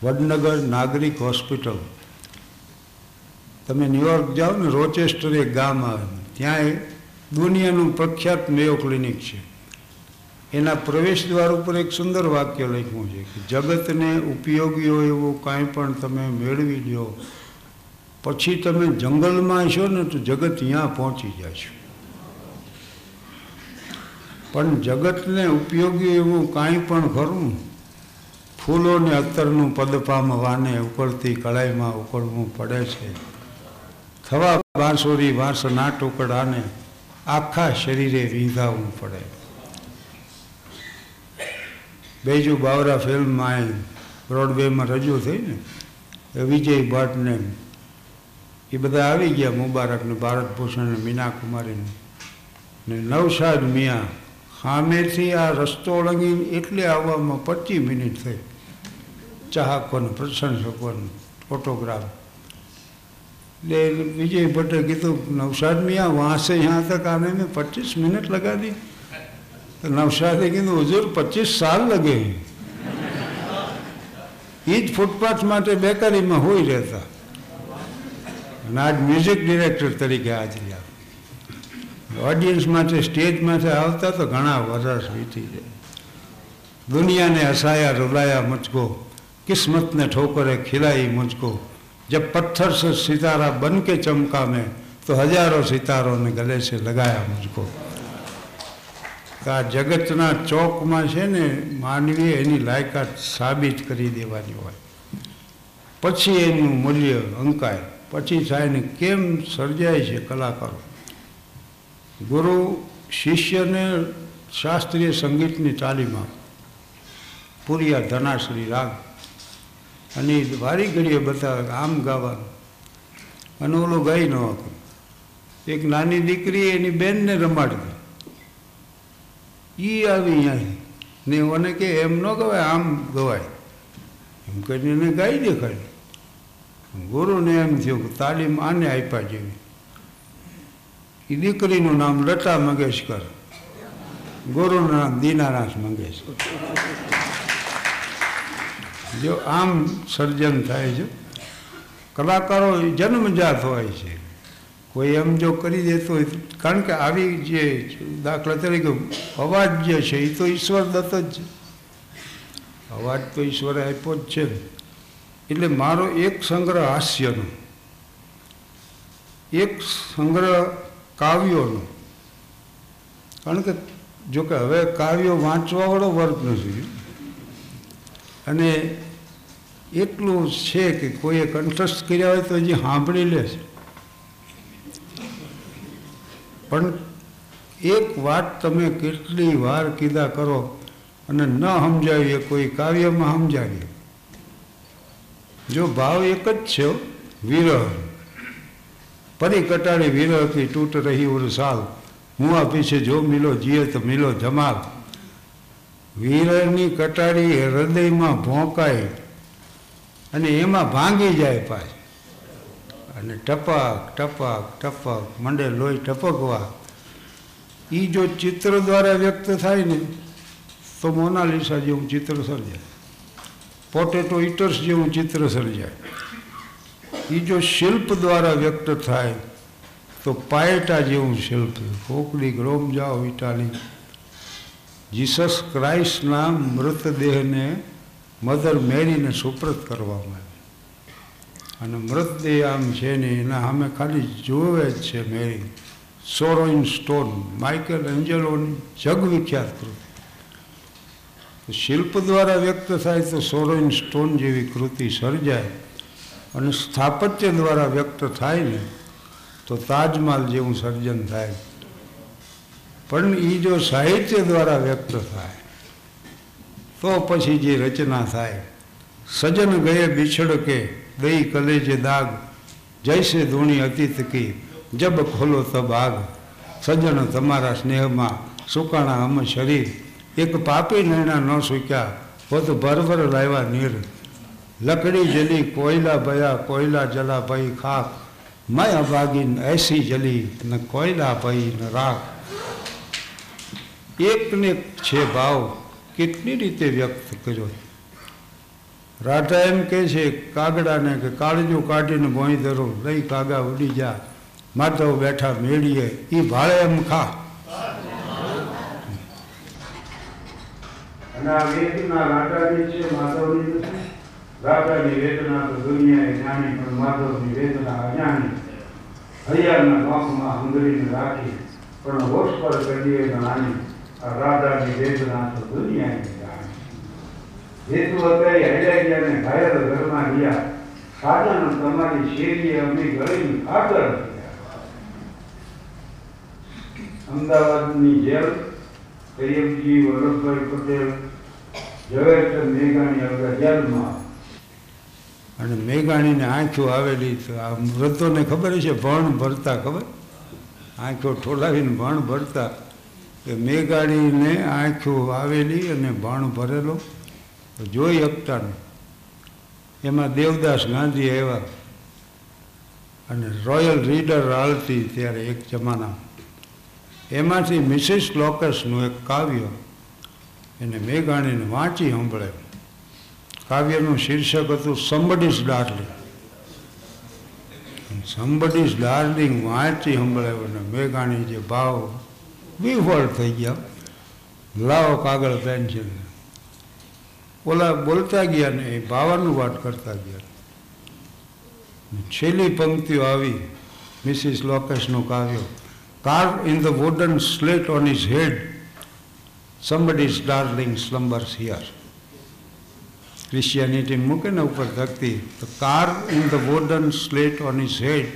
વડનગર નાગરિક હોસ્પિટલ. તમે ન્યુયોર્ક જાઓ ને, રોચેસ્ટર એક ગામ આવે ત્યાં એ દુનિયાનું પ્રખ્યાત મેયો ક્લિનિક છે. એના પ્રવેશ દ્વાર ઉપર એક સુંદર વાક્ય લખ્યું છે કે, જગતને ઉપયોગી હોય એવું કાંઈ પણ તમે મેળવી લો પછી તમે જંગલમાં છો ને, તો જગત ત્યાં પહોંચી જશો. પણ જગતને ઉપયોગી એવું કાંઈ પણ ખરું? ફૂલોને અત્તરનું પદ પામવાને ઉકળતી કળાઈમાં ઉકળવું પડે છે. થવા બાંસુરી વાંસના ટુકડાને આખા શરીરે વીંધાવવું પડે. બેજુ બાવરા ફિલ્મમાં બ્રોડવેમાં રજૂ થઈ ને વિજય ભટ્ટને એ બધા આવી ગયા મુબારકને ભારત ભૂષણ મીના કુમારીને ને. નવસાદ મિયા સામેથી આ રસ્તો ઓળંગી એટલે આવવામાં પચીસ મિનિટ થઈ. चाह को प्रशंसक फोटोग्राफ लेकिन विजय भट्ट की तो नवसार मियाँ, वहाँ से यहाँ तक आने में 25 मिनट लगा दी। तो नवसारी की तो हजूर, पच्चीस साल लगे ईज फुटपाथ मे बेकारी में हो रहता। आज म्यूज़िक डिरेक्टर तरीके आज आप ऑडियंस मे स्टेज मे आता तो घना वर्ष वीती जाए दुनिया ने हसाया रुलाया मचको किस्मत ने ठोकरे खिलाई मुझको जब पत्थर से सितारा बन के चमका मैं तो हजारों सितारों ने गले से लगाया मुझको તો આ જગતના ચોકમાં છે ને માનવીએ એની લાયકાત સાબિત કરી દેવાની હોય પછી એનું મૂલ્ય અંકાય પછી થાય ને કેમ સર્જાય છે કલાકારો ગુરુ શિષ્યને શાસ્ત્રીય સંગીતની તાલીમ આપે પૂરિયા ધનાશ્રી રાગ અને વારી ઘડીએ બતાવે આમ ગાવાનું. અને ઓલો ગાઈ ન આપે. એક નાની દીકરી એની બેનને રમાડતી એ આવી અહીંયા. ને મને કે એમ ન ગવાય, આમ ગવાય. એમ કરીને એને ગાઈ દેખાડી. ગુરુને એમ થયું કે તાલીમ આને આપ્યા જેવી. એ દીકરીનું નામ લતા મંગેશકર. ગુરુનું નામ દીનાનાથ મંગેશકર. જો આમ સર્જન થાય છે. કલાકારો જન્મજાત હોય છે. કોઈ એમ જો કરી દેતો હોય કારણ કે આવી જે દાખલા તરીકે અવાજ જે છે એ તો ઈશ્વર દત્ત જ છે. અવાજ તો ઈશ્વરે આપ્યો જ છે. એટલે મારો એક સંગ્રહ હાસ્યનો, એક સંગ્રહ કાવ્યોનો. કારણ કે જોકે હવે કાવ્યો વાંચવાવાળો વર્ગ નથી. અને એટલું છે કે કોઈએ કંઠસ્થ કર્યા હોય તો હજી સાંભળી લે છે. પણ એક વાત તમે કેટલી વાર કીધા કરો અને ન સમજાવીએ, કોઈ કાવ્યમાં સમજાવીએ. જો ભાવ એક જ છે વિરહ. પરી કટાળી વિરહથી તૂટ રહી ઉર સાલ આ પીછે જો મિલો જીએ તો મિલો જમાલ. વિરહની કટાડી હૃદયમાં ભોંકાય અને એમાં ભાંગી જાય પાછી. અને ટપક ટપક ટપક, મંડે લોહી ટપકવા. એ જો ચિત્ર દ્વારા વ્યક્ત થાય ને, તો મોનાલિસા જેવું ચિત્ર સર્જાય. પોટેટો ઇટર્સ જેવું ચિત્ર સર્જાય. એ જો શિલ્પ દ્વારા વ્યક્ત થાય, તો પાયટા જેવું શિલ્પ. કોકડી ગ્રોમ જાઓ ઇટાલી જીસસ ક્રાઇસ્ટના મૃતદેહને મધર મેરીને સુપ્રત કરવામાં આવે અને મૃતદેહ આમ છે ને, એના સામે ખાલી જોવે જ છે મેરી. સોરોઇન સ્ટોન, માઇકેલ એન્જેલોની જગવિખ્યાત કૃતિ. શિલ્પ દ્વારા વ્યક્ત થાય તો સોરોઇન સ્ટોન જેવી કૃતિ સર્જાય અને સ્થાપત્ય દ્વારા વ્યક્ત થાય ને, તો તાજમહાલ જેવું સર્જન થાય. પણ એ જો સાહિત્ય દ્વારા વ્યક્ત થાય, તો પછી જે રચના થાય, સજન ગયે બિછડ કે, દઈ કલેજે દાગ, જૈસે ધૂણી અતિત કી, જબ ખોલો તબ આગ. સજન તમારા સ્નેહમાં સુકાણા અમ શરીર, એક પાપી નૈણા ન સૂક્યા, હોત ભરભર લાવ્યા નીર. લકડી જલી કોયલા ભયા, કોયલા જલા ભઈ ખાક માયા ભાગીન એસી જલી, ને કોયલા ભઈ ને રાખ. એકને છે ભાવ કેટલી રીતે વ્યક્ત કર્યો? રાધા એમ કહે છે, કાગડાને કે કાળજો કાઢીને ભોંય ધરો, લઈ કાગા ઉડી જા માધવ બેઠા મેળીએ એ ભાળે એમ ખા. અને આ વેદના રાધાની છે, માધવની નથી. રાધાની વેદના તો દુનિયાએ જાણી, પણ માધવની વેદના અજાણી હરિયાળના નોખમાં હંગરીને રાખી, પણ હોશ પર કરીએ નાની આ રાધાની વેદના તો દુનિયાએ હેતુ એ હૈયા ગયા ને ઘાયલ ઘરમાં ગયા. સાધન તમારી શેરીએ અમે ગળીની ખાતર અમદાવાદની જેલ તૈયબજી વલ્લભભાઈ પટેલ, ઝવેરચંદ મેઘાણી આગળ જેલમાં. અને મેઘાણીને આંખો આવેલી આ મૃતોને ખબર છે? ભણ ભરતા ખબર? આંખો ઠોલાવીને ભણ ભરતા. કે મેઘાણીને આંખો આવેલી અને ભણ ભરેલો. જોઈ શકતા નહીં એમાં દેવદાસ ગાંધી આવ્યા અને રોયલ રીડર હાલતી ત્યારે એક જમાના. એમાંથી મિસિસ લોકસનું એક કાવ્ય એને મેઘાણીને વાંચી સંભળાયું કાવ્યનું શીર્ષક હતું સમબડીઝ ડાર્લિંગ સમબડીઝ ડાર્લિંગ વાંચી સંભળાયું અને મેઘાણી જે ભાવ વિફળ થઈ ગયા લાવો કાગળ પેન્સિલ ઓલા બોલતા ગયા ને એ ભાવાનું વાત કરતા ગયા છેલ્લી પંક્તિઓ આવી મિસિસ લોકેશનું કાવ્ય carve in the wooden slate on his head somebody's darling slumbers here Christianity મૂકે ને ઉપર ધકતી તો carve in the wooden slate on his head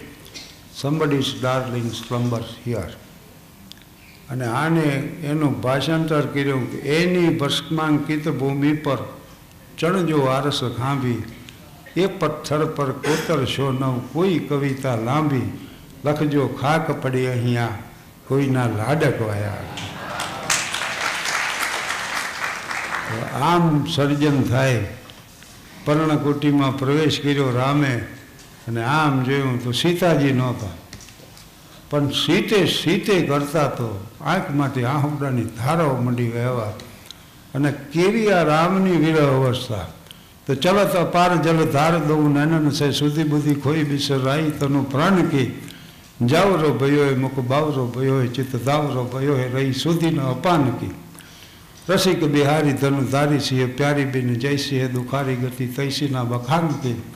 somebody's darling slumbers here અને આને એનું ભાષાંતર કર્યું કે એની ભસ્માંકિત ભૂમિ પર ચણજો આરસ ખાંભી, એ પથ્થર પર કોતરશો નવ કોઈ કવિતા લાંબી લખજો ખાક પડી અહીંયા, કોઈના લાડક વાયા. આમ સર્જન થાય. પર્ણકુટીમાં પ્રવેશ કર્યો રામે, અને આમ જોયું તો સીતાજી નહોતા. પણ સીતે સીતે કરતા તો આંખમાંથી આહુડાની ધારાઓ મંડી વહેવા અને કેવી આ રામની વિરહ અવસ્થા. તો ચલત અપાર જલ ધાર દઉં, નનન છે સુધી બુધી ખોઈ બિસર રાઈ, તનું પ્રાણ કી જાવરો ભયો મુખ બાવરો ભયો ચિત્ત દાવરો ભયો રહી સુધીનો અપાન કી. રસિક બિહારી ધનુ ધારી સિંહ, પ્યારી બિન જયસિંહ, દુખારી ગતિ તૈસીના બખાન કી.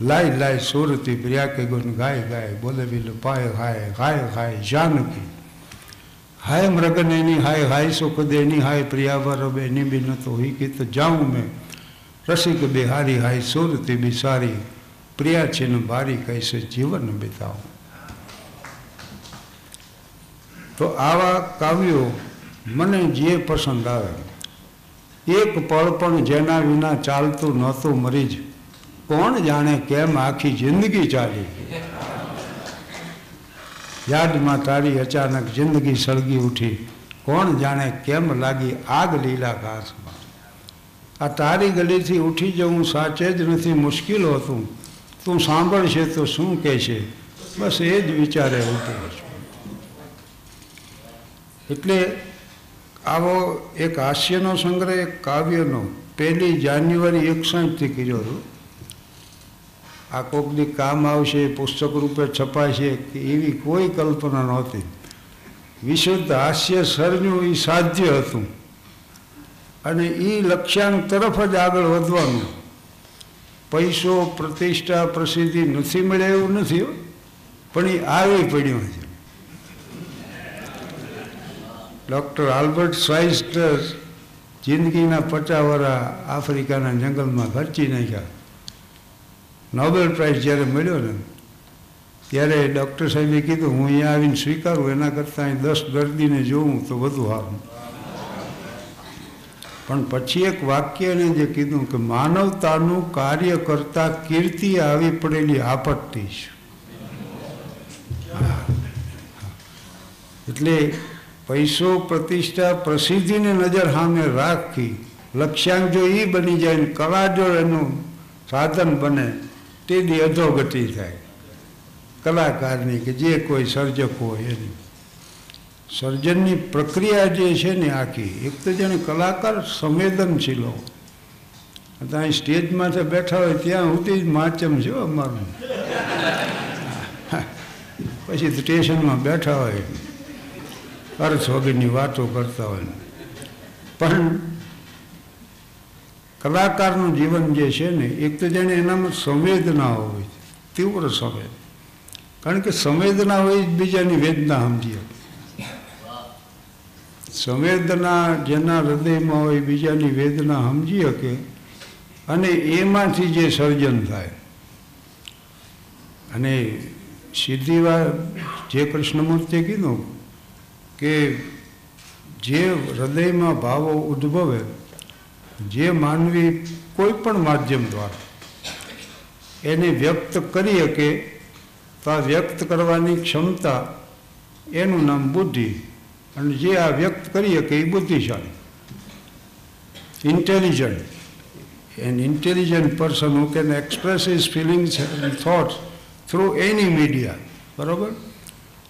લાય લાય સુરતી પ્રિયા કે ગુણ ગાય ગાય, બોલે બિલ પાય હાય હાય હાય, જાનકી. હાય મૃગનેની હાય હાય સુખ દેની હાય પ્રિયા બરોબે બી તો હી તો જાઉં મેં. રસિક બિહારી, હાય સુરતી બિસારી, પ્રિયા છે ને બારી કૈસે જીવન બિતાવું. તો આવા કાવ્યો મને જે પસંદ આવે, એક પળ પણ જેના વિના ચાલતું નહોતું મરી જ કોણ જાણે કેમ આખી જિંદગી ચાલી યાદમાં તારી અચાનક જિંદગી સળગી ઉઠી. કોણ જાણે કેમ લાગી આગ લીલા ઘાસમાં આ તારી ગલીથી ઉઠી જવું સાચે જ નથી મુશ્કેલ હતું. તું સાંભળશે તો શું કહેશે? બસ એ જ વિચારે ઉઠે છું. એટલે આવો એક હાસ્યનો સંગ્રહ, એક કાવ્યનો. પહેલી જાન્યુઆરી એકસઠથી કર્યો હતો. આ કોકની કામ આવશે, પુસ્તક રૂપે છપાશે, કે એવી કોઈ કલ્પના નહોતી. વિશુદ્ધ હાસ્ય સર્જ્યું એ સાધ્ય હતું. અને એ લક્ષ્યાંક તરફ જ આગળ વધવાનું. પૈસો, પ્રતિષ્ઠા, પ્રસિદ્ધિ નથી મળે એવું નથી પણ એ આવી પડ્યું છે. ડૉક્ટર આલ્બર્ટ સ્વાઇસ્ટર જિંદગીના પચાવરા આફ્રિકાના જંગલમાં ખર્ચી નાખ્યા. નોબેલ પ્રાઇઝ જ્યારે મળ્યો ને, ત્યારે ડૉક્ટર સાહેબે કીધું, હું અહીંયા આવીને સ્વીકારું, એના કરતાં અહીં દસ દર્દીને જોઉં તો વધુ સારું. પણ પછી એક વાક્યને જે કીધું કે, માનવતાનું કાર્ય કરતા કીર્તિ આવી પડેલી આપત્તિ છે. એટલે પૈસો પ્રતિષ્ઠા પ્રસિદ્ધિને નજર સામે રાખી, લક્ષ્યાંક જો એ બની જાય કલા જો એનું સાધન બને તે દી અધોગતિ થાય. કલાકારની કે જે કોઈ સર્જક હોય એની. સર્જનની પ્રક્રિયા જે છે ને આખી, એક તો જેને કલાકાર સંવેદનશીલ. હો ત્યાં સ્ટેજ બેઠા હોય ત્યાં સુધી જ માચમ છે અમારું. પછી સ્ટેશનમાં બેઠા હોય. અર્થ વગરની વાતો કરતા હોય. પણ કલાકારનું જીવન જે છે ને, એક તો જાણે એનામાં સંવેદના હોય, તીવ્ર સંવેદ. કારણ કે સંવેદના હોય બીજાની વેદના સમજી સંવેદના જેના હૃદયમાં હોય બીજાની વેદના સમજી શકે અને એમાંથી જે સર્જન થાય. અને સીધી વાત જે કૃષ્ણમૂર્તિએ કીધું કે જે હૃદયમાં ભાવો ઉદ્ભવે જે માનવી કોઈ પણ માધ્યમ દ્વારા એને વ્યક્ત કરી શકે, તો આ વ્યક્ત કરવાની ક્ષમતા એનું નામ બુદ્ધિ. અને જે આ વ્યક્ત કરી શકે એ બુદ્ધિશાળી. Intelligent an intelligent person who can express his feelings and thoughts through any media બરાબર?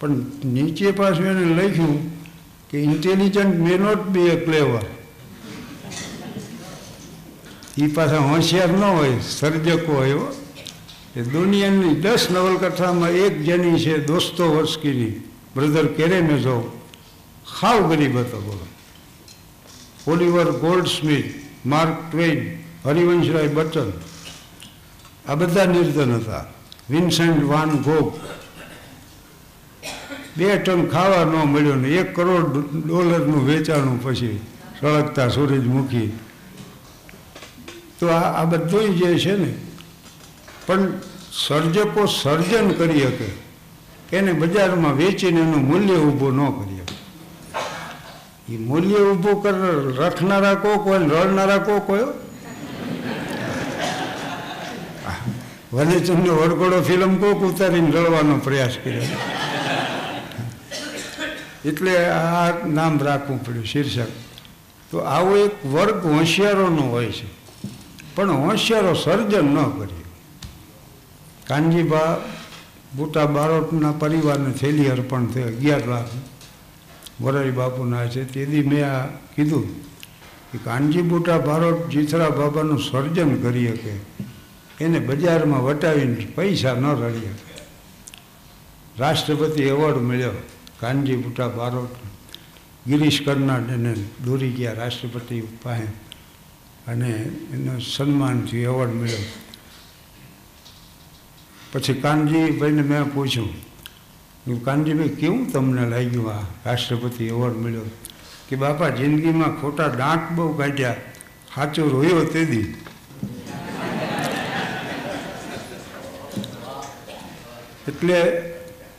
પણ નીચે પાછું એને લખ્યું કે ઇન્ટેલિજન્ટ મે નોટ બી અ ક્લેવર એ પાછા હોશિયાર ન હોય, સર્જકો હોય. એ દુનિયાની દસ નવલકથામાં એક જેની છે દોસ્તો વર્ષકીની બ્રધર કેરેમેઝો હાવ ગરીબ હતો બોલો. Oliver Goldsmith Mark Twain Harivanshrai Bachchan. આ બધા નિર્ધન હતા. Vincent van Gogh. બે ટન ખાવા ન મળ્યો ને એક કરોડ ડોલરનું વેચાણું પછી સળગતા સૂરજમુખી તો આ આ બધું જે છે ને, પણ સર્જકો સર્જન કરી શકે. એને બજારમાં વેચીને એનું મૂલ્ય ઊભું ન કરી શકે. એ મૂલ્ય ઊભું કર, રખનારા કોક હોય રડનારા કોક હોય વને તમને વડગોડો ફિલ્મ કોક ઉતારીને રડવાનો પ્રયાસ કર્યો. એટલે આ નામ રાખવું પડ્યું, શીર્ષક. તો આવો એક વર્ગ હોશિયારોનો હોય છે. પણ હોશિયારો સર્જન ન કર્યું કાનજીબા બુટા બારોટના પરિવારને થેલી અર્પણ થઈ અગિયાર લાખ મોરારી બાપુના છે. તેથી મેં આ કીધું કે કાનજી બુટા બારોટ જીથરા બાબાનું સર્જન કરી શકે. એને બજારમાં વટાવીને પૈસા ન રડી શકે. રાષ્ટ્રપતિ એવોર્ડ મળ્યો. કાનજી બુટા બારોટ ગિરીશ કર્નાડ એને દોરી ગયા રાષ્ટ્રપતિ પાસે. અને એનો સન્માનથી એવોર્ડ મળ્યો. પછી કાનજીભાઈને મેં પૂછ્યું કાનજીભાઈ કેવું તમને લાગ્યું આ રાષ્ટ્રપતિ એવોર્ડ મળ્યો? કે બાપા, જિંદગીમાં ખોટા દાંત બહુ કાઢ્યા. સાચો રોયો તે દી. એટલે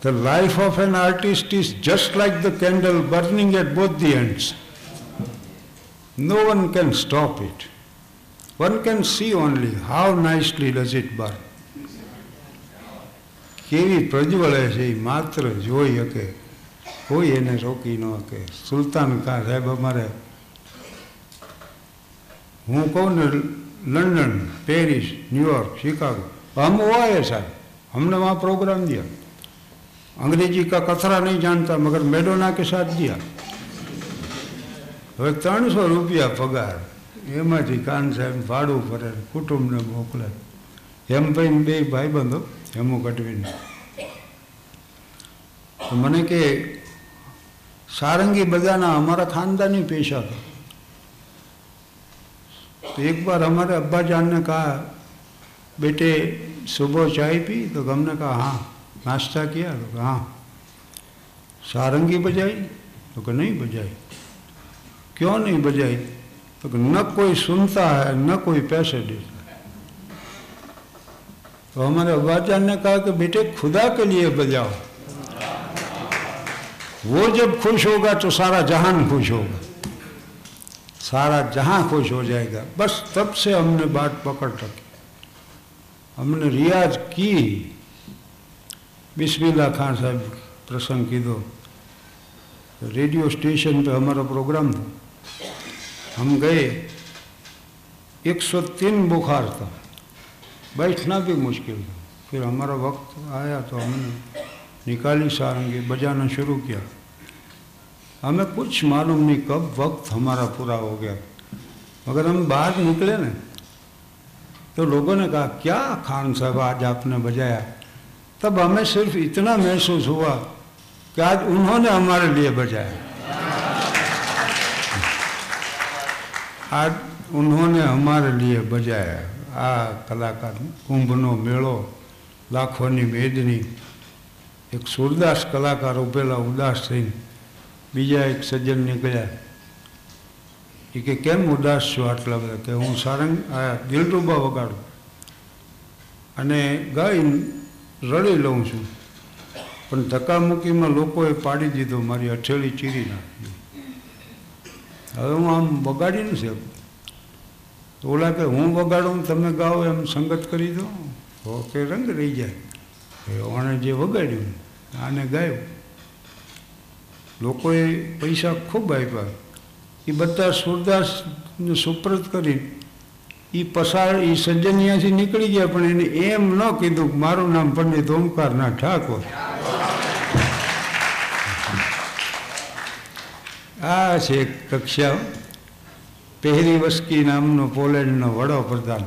the life of an artist is just like the candle burning at both the ends no one can stop it one can see only how nicely does it burn. કેવી પ્રજ્વળે છે એ માત્ર જોઈ શકે. કોઈ એને રોકી ન શકે. સુલતાન કા સાહેબ અમારે, હું કહું ને London, Paris New York Chicago, હમ હોય સાહેબ? हमने વા પ્રોગ્રામ દિયા. અંગ્રેજી का કથરા નહીં જાણતા, મગર મેડોના કે સાથ दिया હવે ત્રણસો રૂપિયા પગાર. એમાંથી કાન સાહેબ ભાડું ભરે કુટુંબને મોકલે એમ ભાઈ બે ભાઈબંધો હેમુ કટવીને તો મને કે સારંગી બધાના અમારા ખાનદાની પેશા था तो एक बार हमारे अब्बा जान ने कहा बेटे सुबह चाय पी तो हमने कहा हाँ नाश्ता किया तो कहा हाँ सारंगी बजाई तो कहा नहीं बजाई क्यों नहीं बजाई तो न कोई सुनता है, न कोई पैसे देता है। तो हमारे अब्बा जान ने कहा कि बेटे, खुदा के लिए बजाओ। वो जब खुश होगा तो सारा जहान खुश होगा। सारा जहाँ खुश हो जाएगा। बस तब से हमने बात पकड़ रखी। हमने रियाज की। बिस्मिल्लाह खान साहब प्रसंग की दो। रेडियो स्टेशन पे हमारा प्रोग्राम था। हम गए 103 बुखार था। बैठना भी मुश्किल था। फिर हमारा वक्त आया तो हमने निकाली सारंगी, बजाना शुरू किया। हमें कुछ मालूम नहीं कब वक्त हमारा पूरा हो गया। मगर हम बाहर निकले ना तो लोगों ने कहा, क्या खान साहब आज आपने बजाया? तब हमें सिर्फ़ इतना महसूस हुआ कि आज उन्होंने हमारे लिए बजाया। આ ઉન્હોને હમારે લીએ બજાયા. આ કલાકાર કુંભનો મેળો, લાખોની મેદની, એક સુરદાસ કલાકાર ઉભેલા ઉદાસ થઈને બીજા એક સજ્જન નીકળ્યા. એ કે, કેમ ઉદાસ છો આટલા બધા? કે, હું સારંગ, આ દિલટુંબા વગાડું. અને ગાઈ રડી લઉં છું. પણ ધક્કામુક્કીમાં લોકોએ પાડી દીધો, મારી હથેળી ચીરી નાખી. હવે હું આમ વગાડી નથી શકું ઓલા કે, હું વગાડું તમે ગાઓ એમ સંગત કરી દો. તો કે રંગ રહી જાય. એ જે વગાડ્યું, આને ગાયું. લોકોએ પૈસા ખૂબ આપ્યા. એ બધા સુરદાસને સુપ્રત કરી. એ પસાર એ સજ્જન ત્યાંથી નીકળી ગયા, પણ એને એમ ન કીધું મારું નામ પંડિત ઓમકારના ઠાકોર. આ છે કક્ષા પહેરી વસ્કી નામનો પોલેન્ડનો વડોપ્રધાન.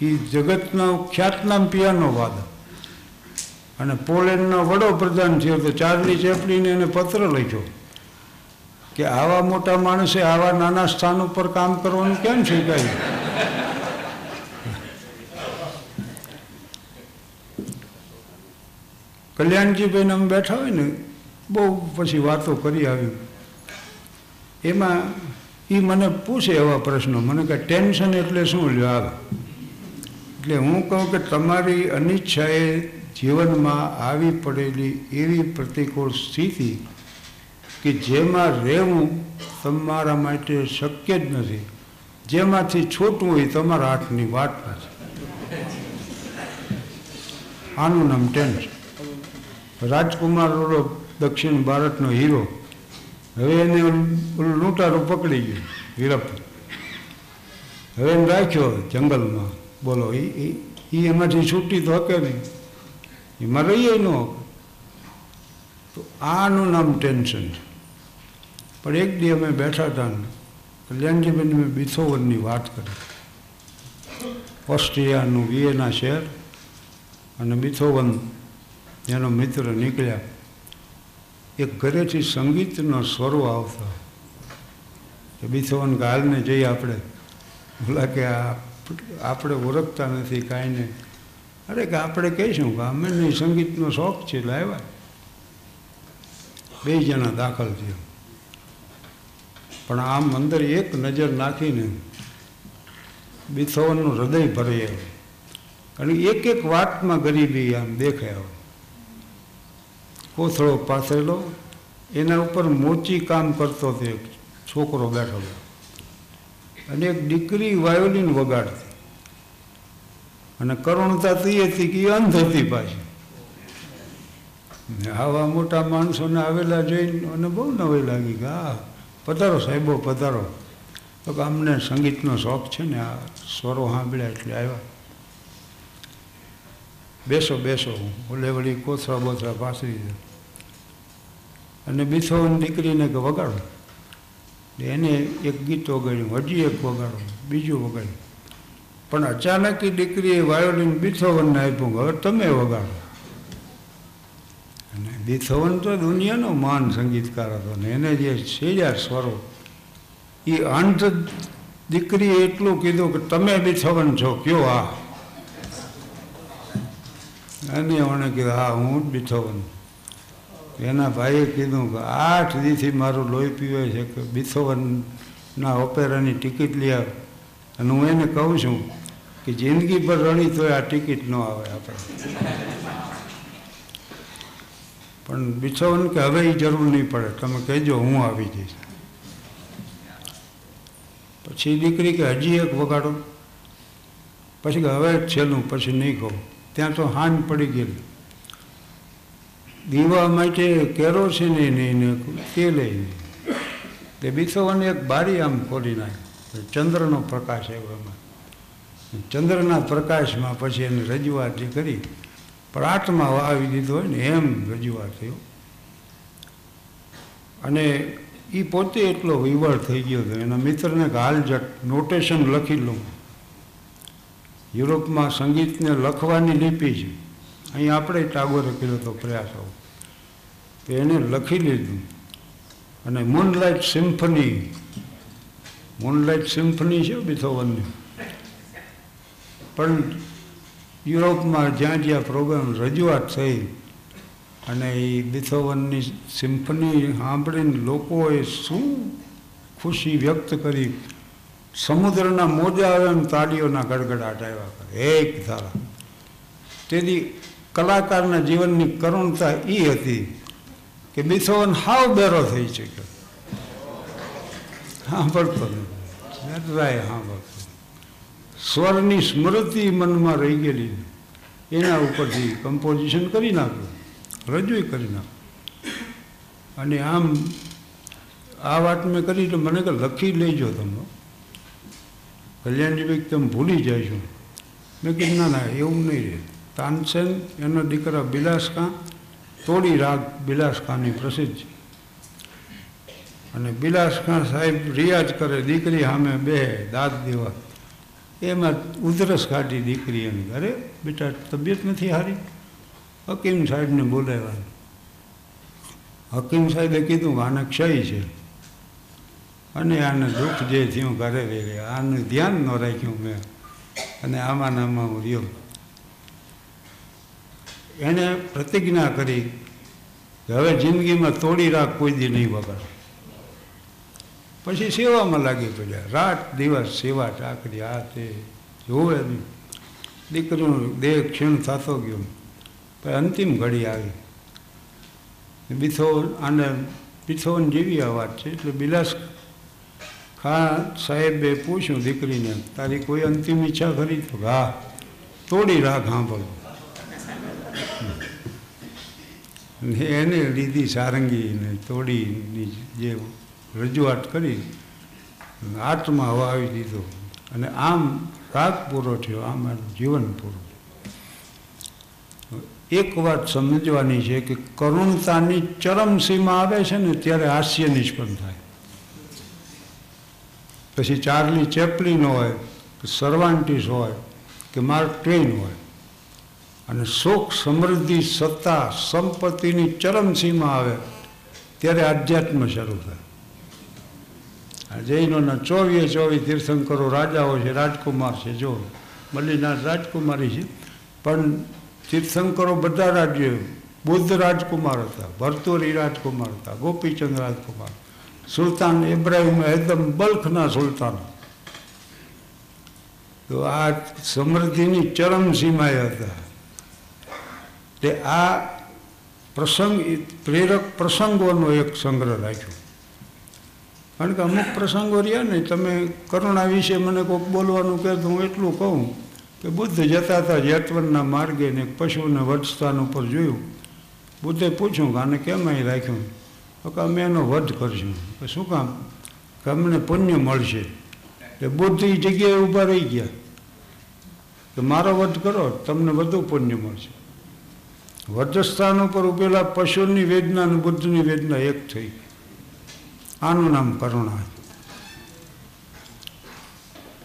એ જગતનો ખ્યાતનામ પિયાનો વાદ. અને પોલેન્ડનો વડોપ્રધાન થયો તો ચાર્લી ચેપલીને એને પત્ર લખ્યો કે આવા મોટા માણસે આવા નાના સ્થાન ઉપર કામ કરવાનું કેમ સ્વીકાર્યું? કલ્યાણજીભાઈને અમે બેઠા હોય ને બહુ પછી વાતો કરી આવ્યું. એમાં એ મને પૂછે એવા પ્રશ્નો. મને કે ટેન્શન એટલે શું લ્યો? આવે એટલે હું કહું કે, તમારી અનિચ્છાએ જીવનમાં આવી પડેલી એવી પ્રતિકૂળ સ્થિતિ કે જેમાં રહેવું તમારા માટે શક્ય જ નથી. જેમાંથી છૂટવું એ તમારા હાથની વાત નથી આનું નામ ટેન્શન રાજકુમાર દક્ષિણ ભારતનો હીરો. હવે એને ઓલું લૂંટારું પકડી ગયું વીરપ હવે એને રાખ્યો જંગલમાં. બોલો એ એ એમાંથી છૂટી તો હકે નહીં. એમાં રહીએ ન તો આનું નામ ટેન્શન છે. પણ એક દી અમે બેઠા હતા ને કલ્યાણજીબેન મેં બિથોવનની વાત કરી. ઓસ્ટ્રિયાનું વિયેના શહેર, અને બિથોવન, એનો મિત્ર નીકળ્યા. એક ઘરેથી સંગીતનો સ્વરો આવતો. કે બિથોવન ગાલને જઈએ આપણે. બોલા કે આપણે ઓળખતા નથી કાંઈ અરે કે આપણે કહીશું કે અમે નહીં સંગીતનો શોખ છે, એટલે આવ્યા. બે જણા દાખલ થયા. પણ આમ અંદર એક નજર નાખીને બિથોવનનું હૃદય ભરાઈ આવ્યું. અને એક એક વાતમાં ગરીબી આમ દેખાય આવે. કોથળો પાથરેલો, એના ઉપર મોચી કામ કરતો હતો એક છોકરો બેઠેલો અને એક દીકરી વાયોલિન વગાડતી. અને કરુણતા તી હતી કે અંધ હતી પાછી. આવા મોટા માણસોને આવેલા જોઈને મને બહુ નવાઈ લાગી કે, આ, પધારો સાહેબો, પધારો. તો કે, અમને સંગીતનો શોખ છે ને, આ સ્વરો સાંભળ્યા એટલે આવ્યા. બેસો બેસો. ઓલે વળી કોથરા બોથરા પાસરી દે. અને બિથોવન દીકરીને કે વગાડો. એને એક ગીત વગાડ્યું હજી એક વગાડો, બીજું વગાડ્યું. પણ અચાનક એ દીકરીએ વાયોલિન બિથોવનને આપ્યું હવે તમે વગાડો. અને બિથોવન તો દુનિયાનો માન સંગીતકાર હતો ને એને જે સેજા સ્વરો એ અંત દીકરીએ એટલું કીધું કે તમે બિથોવન છો, કયો આ? અને એણે કીધું, હા, હું જ બિથોવન એના ભાઈએ કીધું કે આઠ દીથી મારું લોહી પીવે છે કે બિથોવનના ઓપેરાની ટિકિટ લઈ આવ. અને હું એને કહું છું કે જિંદગી પર રણી તો આ ટિકિટ ન આવે આપણે. પણ બિછોવન કે હવે એ જરૂર નહીં પડે. તમે કહેજો, હું આવી જઈશ. પછી દીકરી કે, હજી એક વગાડો. પછી કે, હવે છેલ્લું, પછી નહીં કહું. ત્યાં તો હાન પડી ગયેલી. દીવા માટે કેરોસીન નહીં તેલ નહીં તે બીસોવાની એક બારી આમ ખોલી નાખી. ચંદ્રનો પ્રકાશ આવ્યો એમાં. ચંદ્રના પ્રકાશમાં પછી એને રજૂઆત જે કરી. પણ વાવી દીધો હોય ને એમ રજૂઆત થયો. અને એ પોતે એટલો વિવળ થઈ ગયો હતો. એના મિત્રને હાલ જટ નોટેશન લખી લઉં. યુરોપમાં સંગીતને લખવાની લિપિ છે. અહીં આપણે ટાગોરે કર્યો હતો પ્રયાસ આવો. તો એને લખી લીધું. અને મૂનલાઇટ સિમ્ફની મૂનલાઇટ સિમ્ફની છે બિથોવનની. પણ યુરોપમાં જ્યાં જ્યાં પ્રોગ્રામ રજૂઆત થઈ અને એ બિથોવનની સિમ્ફની સાંભળીને લોકોએ શું ખુશી વ્યક્ત કરી સમુદ્રના મોજા આવે એમ તાળીઓના ગડગડાટ આવ્યા કરે. એક ધારા તેથી કલાકારના જીવનની કરુણતા એ હતી કે બિથોવન હાવ બેરો થઈ શક્યો. સાંભળતો નથી જરાય સાંભળતો સ્વરની સ્મૃતિ મનમાં રહી ગયેલી. એના ઉપરથી કમ્પોઝિશન કરી નાખ્યું. રજૂ કરી નાખ્યું. અને આમ આ વાત મેં કરી તો મને કે લખી લેજો તમે. કલ્યાણજીભાઈ તમે ભૂલી જશો મેં કીધું, ના ના, એવું નહીં રહે. તાનસેન, એના દીકરા બિલાસકા તોડી રાગ બિલાસકાની પ્રસિદ્ધ. છે અને બિલાસકા સાહેબ રિયાઝ કરે, દીકરી સામે બે દાંત દેવા. એમાં ઉધરસ કાઢી દીકરી એમ અરે બેટા, તબિયત નથી સારી? હકીમ સાહેબને બોલાવ્યા. હકીમ સાહેબે કીધું કે આને ક્ષય છે. અને આને દુઃખ જે થયું ઘરે રહી ગયા આનું ધ્યાન ન રાખ્યું મેં. અને આમાં નામાં હું રહ્યો. એણે પ્રતિજ્ઞા કરી, કે હવે જિંદગીમાં તોડી રાખ, કોઈ દી નહીં વગર પછી સેવામાં લાગી પડ્યા રાત દિવસ સેવા ચાકરી આ તે જોવે દીકરીનો દેહ ક્ષીણ થતો ગયો. પછી અંતિમ ઘડી આવી. બીથો આને પીથોન જેવી આ વાત છે, એટલે બિલાસ ખાન સાહેબે પૂછ્યું દીકરીને, તારી કોઈ અંતિમ ઈચ્છા ખરી? તો હા. તોડી રાખ સાંભળો એને લીધી સારંગીને તોડીની જે રજૂઆત કરી, આત્મા વાવી દીધો. અને આમ રાગ પૂરો થયો આમ જીવન પૂરું. એક વાત સમજવાની છે કે કરુણતાની ચરમસીમા આવે છે ને, ત્યારે હાસ્ય પણ થાય. પછી ચાર્લી ચેપલિન હોય સર્વાન્ટીસ હોય, કે માર્ક ટ્વેન હોય. અને સુખ સમૃદ્ધિ સત્તા સંપત્તિની ચરમસીમા આવે, ત્યારે આધ્યાત્મ શરૂ થાય. જૈનોના ચોવીએ ચોવીસ તીર્થંકરો રાજાઓ છે, રાજકુમાર છે, જો, મલ્લીનાથ રાજકુમારી છે. પણ તીર્થંકરો બધા રાજ્યો, બુદ્ધ રાજકુમાર હતા, ભરતુરી રાજકુમાર હતા, ગોપીચંદ રાજકુમાર. સુલતાન ઇબ્રાહિમ એકદમ બલ્ખના સુલતાન. તો આ સમૃદ્ધિની ચરમ સીમાએ હતા. તે આ પ્રસંગ, પ્રેરક પ્રસંગોનો એક સંગ્રહ રાખ્યો. કારણ કે અમુક પ્રસંગો રહ્યા ને, તમે કરુણા વિશે મને કોઈક બોલવાનું કહે હું એટલું કહું કે બુદ્ધ જતા હતા જેતવનના માર્ગે ને પશુને વટસ્થાન ઉપર જોયું. બુદ્ધે પૂછ્યું કે આને કેમ અહીં રાખ્યું? તો અમે એનો વધ કરશું. કે શું કામ? કે અમને પુણ્ય મળશે. એટલે બુદ્ધ એ જગ્યાએ ઊભા રહી ગયા. કે મારો વધ કરો, તમને વધુ પુણ્ય મળશે. વધસ્થાન ઉપર ઉભેલા પશુની વેદના અને બુદ્ધની વેદના એક થઈ. આનું નામ કરુણા.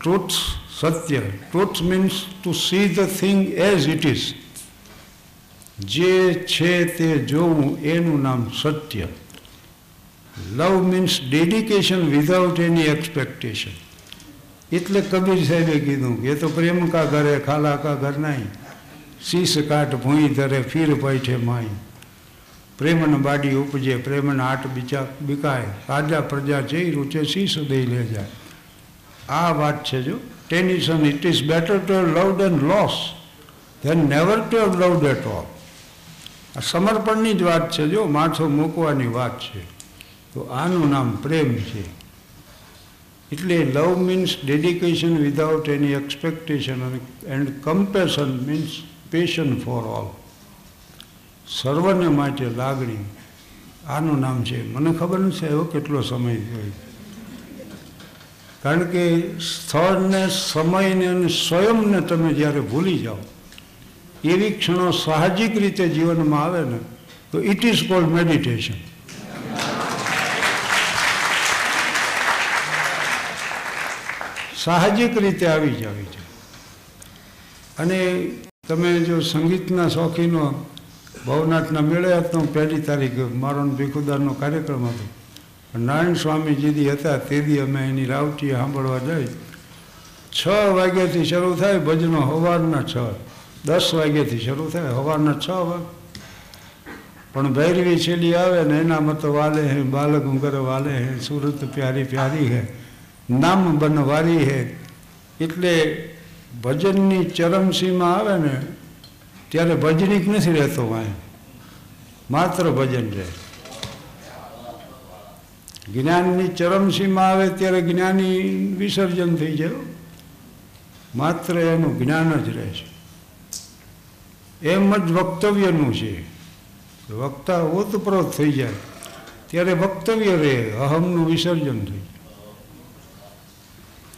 Truth Satya. Truth means to see the thing as it is જે છે તે જોવું, એનું નામ સત્ય. Love means dedication without any expectation એટલે કબીર સાહેબે કીધું કે તો પ્રેમ કા ઘરે ખાલા કા ઘર નહીં શીશ કાટ ભૂઈ ધરે ફીર પૈઠે માઈ પ્રેમન બાડી ઉપજે પ્રેમન આટ બીચા બીકાય રાજા પ્રજા જઈ રૂચે શીશ દઈ લે જાય આ વાત છે જો Tennyson it is better to love then lose than never to love that of આ સમર્પણની જ વાત છે જો માથો મૂકવાની વાત છે તો આનું નામ પ્રેમ છે. એટલે love means dedication without any expectation and compassion means passion for all સર્વને માટે લાગણી. આનું નામ છે. મને ખબર નથી એવો કેટલો સમય થયો કારણ કે સ્થળને, સમયને અને સ્વયંને તમે જ્યારે ભૂલી જાઓ, એવી ક્ષણો સાહજિક રીતે જીવનમાં આવે ને, તો ઇટ ઇઝ કોલ્ડ મેડિટેશન સાહજિક રીતે આવી જવી જોઈએ અને તમે જો સંગીતના શોખીનો ભવનાથના મેળે હતો પહેલી તારીખ મારો ભીખુદારનો કાર્યક્રમ હતો. નારાયણ સ્વામીજીદી હતા તેથી અમે એની રાવટી સાંભળવા જઈ. છ વાગ્યાથી શરૂ થાય ભજનો સવારના છ. દસ વાગ્યાથી શરૂ થાય સવારના છ વાગે પણ ભૈરવી છેલ્લી આવે ને એના મત વાલે હે, બાલક કરે વાલે હે, સુરત પ્યારી પ્યારી હે. નામ બનવારી હે. એટલે ભજનની ચરમસીમાં આવે ને, ત્યારે ભજનિક નથી રહેતો વાય. માત્ર ભજન રહે. જ્ઞાનની ચરમસીમાં આવે ત્યારે જ્ઞાની વિસર્જન થઈ જાય. માત્ર એનું જ્ઞાન જ રહે છે. એમ જ વક્તવ્યનું છે. વક્તા ઓતપ્રોત થઈ જાય. ત્યારે વક્તવ્ય રહે, અહમનું વિસર્જન થઈ જાય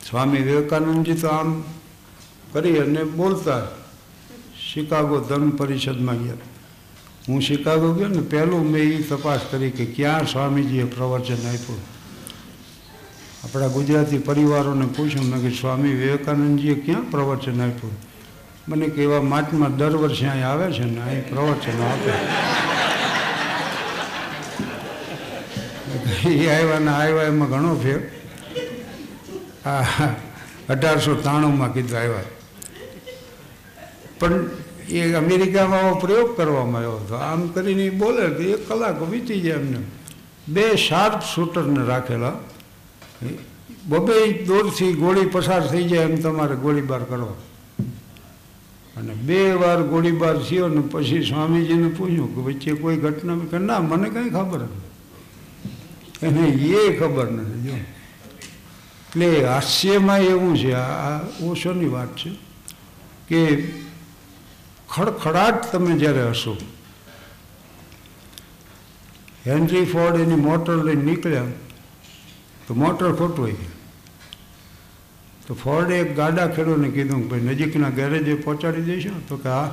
સ્વામી વિવેકાનંદજી તો આમ કરી અને બોલતા. શિકાગો ધર્મ પરિષદમાં ગયા. હું શિકાગો ગયો ને પહેલું મેં એ તપાસ કરી કે ક્યાં સ્વામીજીએ પ્રવચન આપ્યું. આપણા ગુજરાતી પરિવારોને પૂછ્યું, મેં કે સ્વામી વિવેકાનંદજીએ ક્યાં પ્રવચન આપ્યું? મને કે, એવા માટમાં દર વર્ષે અહીં આવે છે ને, અહીં પ્રવચનો આપે. એ આવ્યા ને આવ્યા એમાં ઘણો ફેર. અઢારસો ત્રાણુંમાં કીધું આવ્યા. પણ એ અમેરિકામાં પ્રયોગ કરવામાં આવ્યો હતો. આમ કરીને બોલે તો એક કલાક વીતી જાય એમને. બે શાર્પ શૂટરને રાખેલા. બબે દૂરથી ગોળી પસાર થઈ જાય એમ તમારે ગોળીબાર કરવા અને બે વાર ગોળીબાર થયો ને પછી સ્વામીજીને પૂછ્યું કે વચ્ચે કોઈ ઘટના? ના, મને કંઈ ખબર નથી. એને એ ખબર નથી. જો એટલે હાસ્યમાં એવું છે, આ ઓશોની વાત છે? કે ખડખડાટ તમે જ્યારે હશો હેનરી ફોર્ડ એની મોટર લઈને નીકળ્યા, તો મોટર ખોટવાઈ ગઈ તો ફોર્ડે એક ગાડા ખેડૂને કીધું ભાઈ નજીકના ગેરેજે પહોંચાડી દઈશું તો કે હા.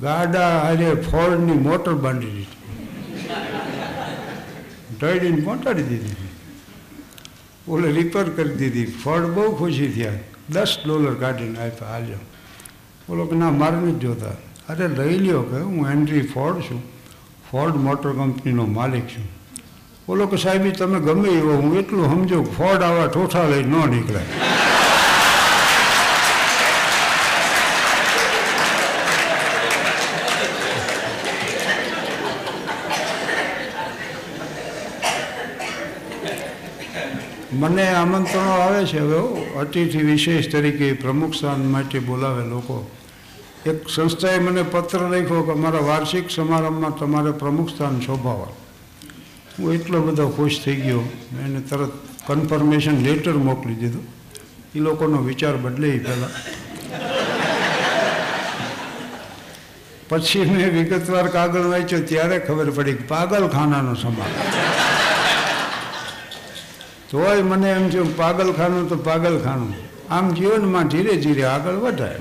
ગાડા અરે ફોર્ડની મોટર બાંધી દીધી. ઢળીને પહોંચાડી દીધી. ઓલે રિપેર કરી દીધી. ફળ બહુ ખુશી થયા. દસ ડોલર કાઢીને આપ્યા, હાલ્યો. બોલો કે, ના, મારે નથી જોતા. અરે લઈ લ્યો કે, હું હેનરી ફોર્ડ છું. ફોર્ડ મોટર કંપનીનો માલિક છું. બોલો કે, સાહેબ તમે ગમે એવો, હું એટલું સમજો ફોડ આવા ઠોઠા લઈ ન નીકળે. મને આમંત્રણો આવે છે હવે અતિથિ વિશેષ તરીકે પ્રમુખ સ્થાન માટે બોલાવે લોકો. એક સંસ્થાએ મને પત્ર લખ્યો કે અમારા વાર્ષિક સમારંભમાં તમારે પ્રમુખ સ્થાન શોભાવા. હું એટલો બધો ખુશ થઈ ગયો. એને તરત કન્ફર્મેશન લેટર મોકલી દીધું. એ લોકોનો વિચાર બદલે પહેલાં. પછી મેં વિગતવાર કાગળ વાંચ્યો, ત્યારે ખબર પડી કે પાગલખાનાનો સમાર તોય મને એમ છે પાગલખાનું તો પાગલખાનું. આમ જીવનમાં ધીરે ધીરે આગળ વધાય.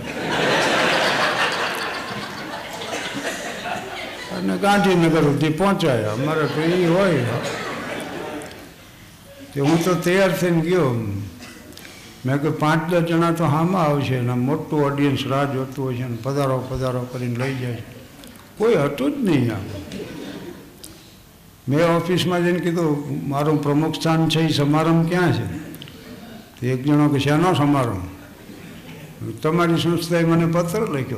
અને ગાંધીનગર સુધી પહોંચાયા. અમારે તો એ હોય. તે હું તો તૈયાર થઈને ગયો. મેં કહ્યું પાંચ દસ જણા તો હામાં આવશે ને મોટું ઓડિયન્સ રાહ જોતું હોય છે ને પધારો પધારો કરીને લઈ જાય કોઈ હતું જ નહીં આમ. મેં ઓફિસમાં જઈને કીધું, મારું પ્રમુખ સ્થાન છે એ સમારંભ ક્યાં છે? તો એક જણો કે, શેનો સમારંભ? તમારી સંસ્થાએ મને પત્ર લખ્યો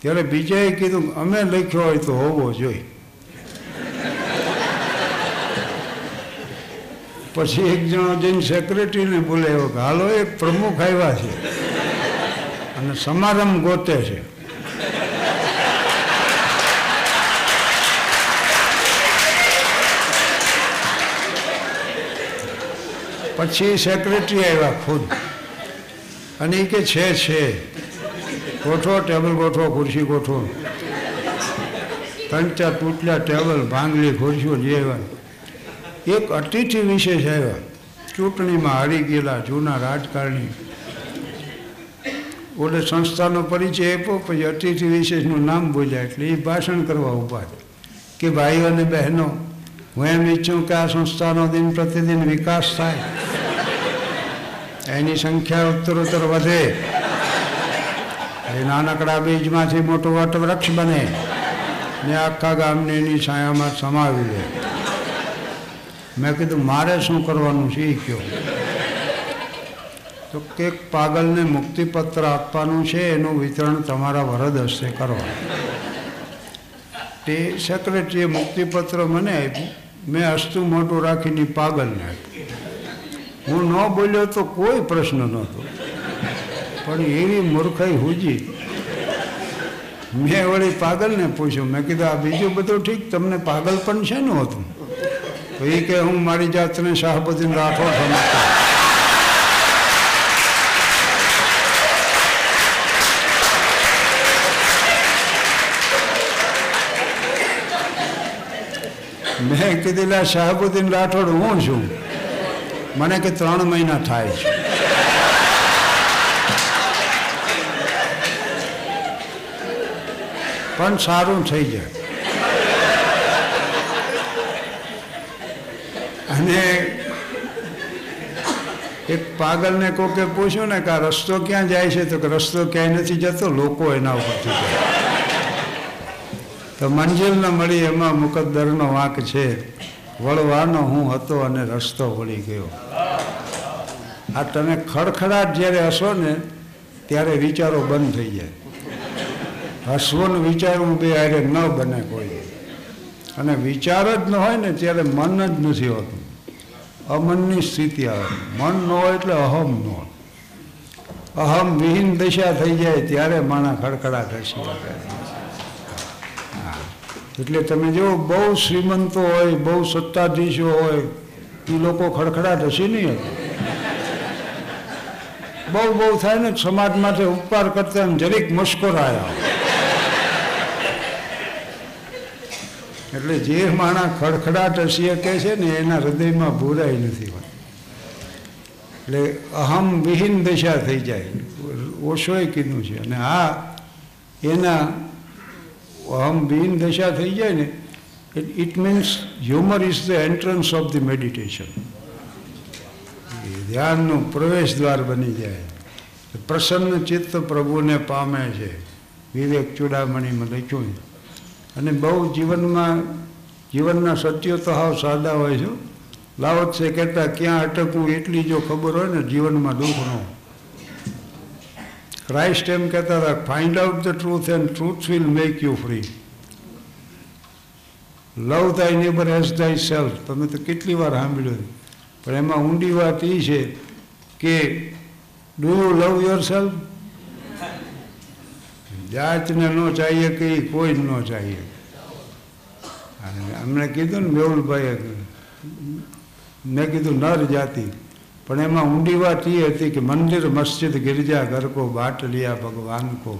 ત્યારે બીજાએ કીધું, અમે લખ્યો હોય તો હોવો જોઈએ. પછી એક જણો જઈને સેક્રેટરીને બોલાવ્યો કે, હાલો, એક પ્રમુખ આવ્યા છે અને સમારંભ ગોતે છે. પછી સેક્રેટરી આવ્યા ખુદ. અને એ કે છે છે. ગોઠવો ટેબલ ગોઠવો, ખુરશી ગોઠવો. ત્રણ ચાર તૂટલા ટેબલ ભાંગલી, ખુરશીઓ જે આવ્યા. એક અતિથિ વિશેષ આવ્યા. ચૂંટણીમાં હારી ગયેલા જૂના રાજકારણી. ઓલે સંસ્થાનો પરિચય આપ્યો, પછી અતિથિ વિશેષનું નામ બોલ્યા. એટલે એ ભાષણ કરવા ઊભા કે ભાઈઓ અને બહેનો, હું એમ ઈચ્છું કે આ સંસ્થાનો દિન પ્રતિદિન વિકાસ થાય. એની સંખ્યા ઉત્તરોત્તર વધે. એ નાનકડા બીજમાંથી મોટો વટ વૃક્ષ બને. ને આખા ગામને એની છાયામાં સમાવી લે. મેં કીધું, મારે શું કરવાનું? છે એ કહ્યું તો કે પાગલને મુક્તિપત્ર આપવાનું છે, એનું વિતરણ તમારા વરદ હસ્તે કરવા તે સેક્રેટરીએ મુક્તિપત્ર મને આપ્યું. મેં હસ્તું મોટું રાખીને પાગલને આપ્યું. હું ન બોલ્યો તો કોઈ પ્રશ્ન નહોતો. પણ એવી મૂર્ખાઈ હુજી. મેં વળી પાગલને પૂછ્યું. મેં કીધું, આ બીજું બધું ઠીક? તમને પાગલ પણ છે ને હતું? તો એ કે, હું મારી જાતને શાહબુદ્દીન રાઠોડ સમજતો. મેં કીધેલા શાહબુદ્દીન રાઠોડ હું છું? મને કે ત્રણ મહિના થાય છે. પણ સારું થઈ જાય. અને એક પાગલને કોકે પૂછ્યું ને કે આ રસ્તો ક્યાં જાય છે? તો કે રસ્તો ક્યાંય નથી જતો, લોકો એના ઉપરથી જાય. તો મંજિલ ન મળી એમાં મુકદ્દરનો વાંક છે. વળવાનો હું હતો અને રસ્તો વળી ગયો. આ તમે ખડખડાટ જ્યારે હસો ને, ત્યારે વિચારો બંધ થઈ જાય. હસવું ને વિચારવું બે આરે ન બને કોઈ. અને વિચાર જ ન હોય ને, ત્યારે મન જ નથી હોતું. અમનની સ્થિતિ આવે મન ન હોય એટલે અહમ ન હોય. અહમ વિહીન દશા થઈ જાય, ત્યારે માણા ખડખડાટ હસી લાગે એટલે તમે જો બહુ શ્રીમંતો હોય, બહુ સત્તાધીશો હોય એ લોકો ખડખડાટ હસી નહીં બહુ બહુ થાય ને સમાજ માટે ઉપકાર કરતા જરીક મુસ્કરાયા એટલે જે માણા ખડખડાટ હસીએ કહે છે ને, એના હૃદયમાં ભૂરાઈ નથી હોતી એટલે અહમ વિહીન દશા થઈ જાય. ઓશોએ કીધું છે. અને આ એના અહમ વિહીન દશા થઈ જાય ને it means humour is the entrance of the meditation ધ્યાનનું પ્રવેશ દ્વાર બની જાય. પ્રસન્ન ચિત્ત પ્રભુને પામે છે. વિવેક ચૂડામણીમાં લખ્યું અને બહુ જીવનમાં, જીવનના સત્યો તો હાવ સાદા હોય છે. લાવત છે, કહેતા, ક્યાં અટકવું? એટલી જો ખબર હોય ને, જીવનમાં દુઃખ ન. ક્રાઇસ્ટ એમ કહેતા હતા find out the truth and truth will make you free love thy neighbour as thy self તમે તો કેટલી વાર સાંભળ્યું પણ એમાં ઊંડી વાત એ છે કે do you love yourself જાતને ન ચાહીએ કે કોઈ ન ચાહીએ. અને અમને કીધું ને મેહુલભાઈએ, મેં કીધું, નર જાતિ. પણ એમાં ઊંડી વાત એ હતી કે મંદિર મસ્જિદ ગિરજા ઘર કો બાટ લિયા ભગવાન કો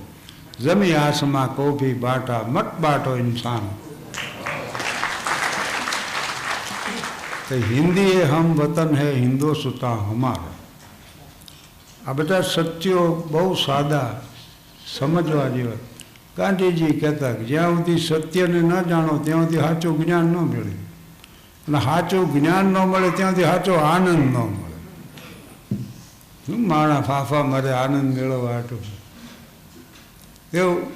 જમી આસમાં કો ભી બાટા મત બાટો इंसान તો હિન્દી એ હમ વતન હે હિન્દોસ્તા હમારા આ બધા સત્યો બહુ સાદા સમજવા જેવા ગાંધીજી કહેતા કે જ્યાં સુધી સત્યને ન જાણો ત્યાં સુધી સાચું જ્ઞાન ન મળે અને સાચું જ્ઞાન ન મળે ત્યાં સુધી સાચો આનંદ ન મળે શું માણા ફાફા મારે આનંદ મેળવવા હાટું એવું,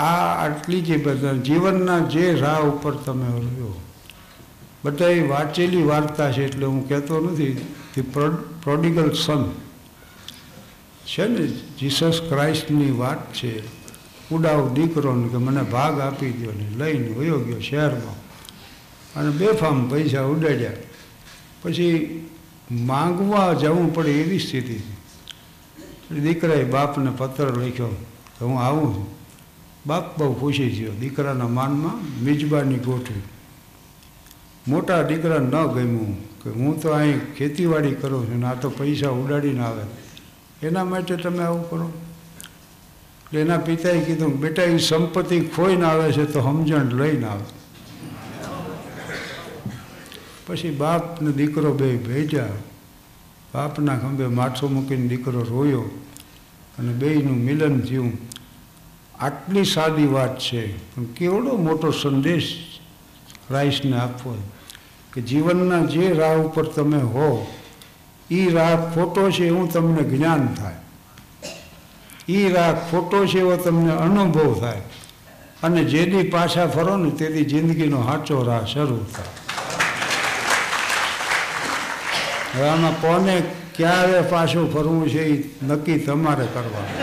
આ આટલી જે બધા જીવનના જે રાહ ઉપર તમે રહ્યો બધા વાંચેલી વાર્તા છે એટલે હું કહેતો નથી, ધી પ્રોડિગલ સન. છે ને, જીસસ ક્રાઇસ્ટની વાત છે, ઉડાવ દીકરોને કે મને ભાગ આપી દો ને લઈને વયો ગયો શહેરમાં. અને બેફામ પૈસા ઉડાડ્યા. પછી માંગવા જવું પડે એવી સ્થિતિ છે. દીકરાએ બાપને પત્ર લખ્યો કે હું આવું છું. બાપ બહુ ખુશી થયો. દીકરાના માનમાં મિજબાની ગોઠવી. મોટા દીકરા ન ગમ્યું કે હું તો અહીં ખેતીવાડી કરું છું ને આ તો પૈસા ઉડાડીને આવે. એના માટે તમે આવું કરો. એના પિતાએ કીધું, બેટા એ સંપત્તિ ખોઈને આવે છે તો સમજણ લઈને આવે. પછી બાપને દીકરો બે ભેજ્યા બાપના ખંભે માથો મૂકીને દીકરો રોયો અને બેયનું મિલન થયું. આટલી સાદી વાત છે, પણ કેવડો મોટો સંદેશ રાઈસને આપવો. કે જીવનના જે રાહ ઉપર તમે હો એ રાહ ખોટો છે એવું તમને જ્ઞાન થાય. એ રાહ ખોટો છે એવો તમને અનુભવ થાય. અને જેની પાછા ફરો ને તેથી જિંદગીનો સાચો રાહ શરૂ થાય. હવે આમાં કોને ક્યારે પાછું ફરવું છે એ નક્કી તમારે કરવાનું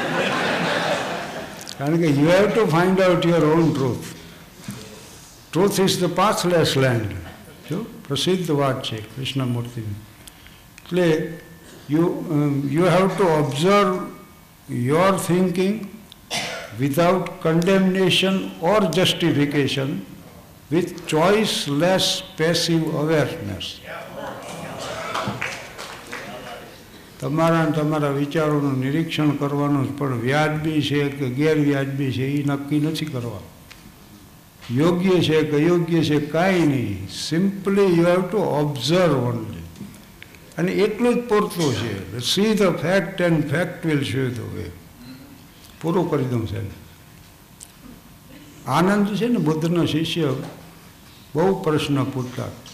કારણ કે you have to find out your own truth truth is the pathless land જો, પ્રસિદ્ધ વાત છે કૃષ્ણમૂર્તિની. એટલે you you have to observe your thinking without condemnation or justification with choiceless passive તમારા તમારા વિચારોનું નિરીક્ષણ કરવાનું પણ વ્યાજબી છે કે ગેરવ્યાજબી છે એ નક્કી નથી કરવા યોગ્ય છે કે યોગ્ય છે, કાંઈ નહીં. Simply you have to observe only અને એટલું જ પૂરતું છે. See the fact and fact will show the way પૂરું કરી દઉં છે આનંદ છે ને બુદ્ધનો શિષ્ય બહુ પ્રશ્ન પૂછતા.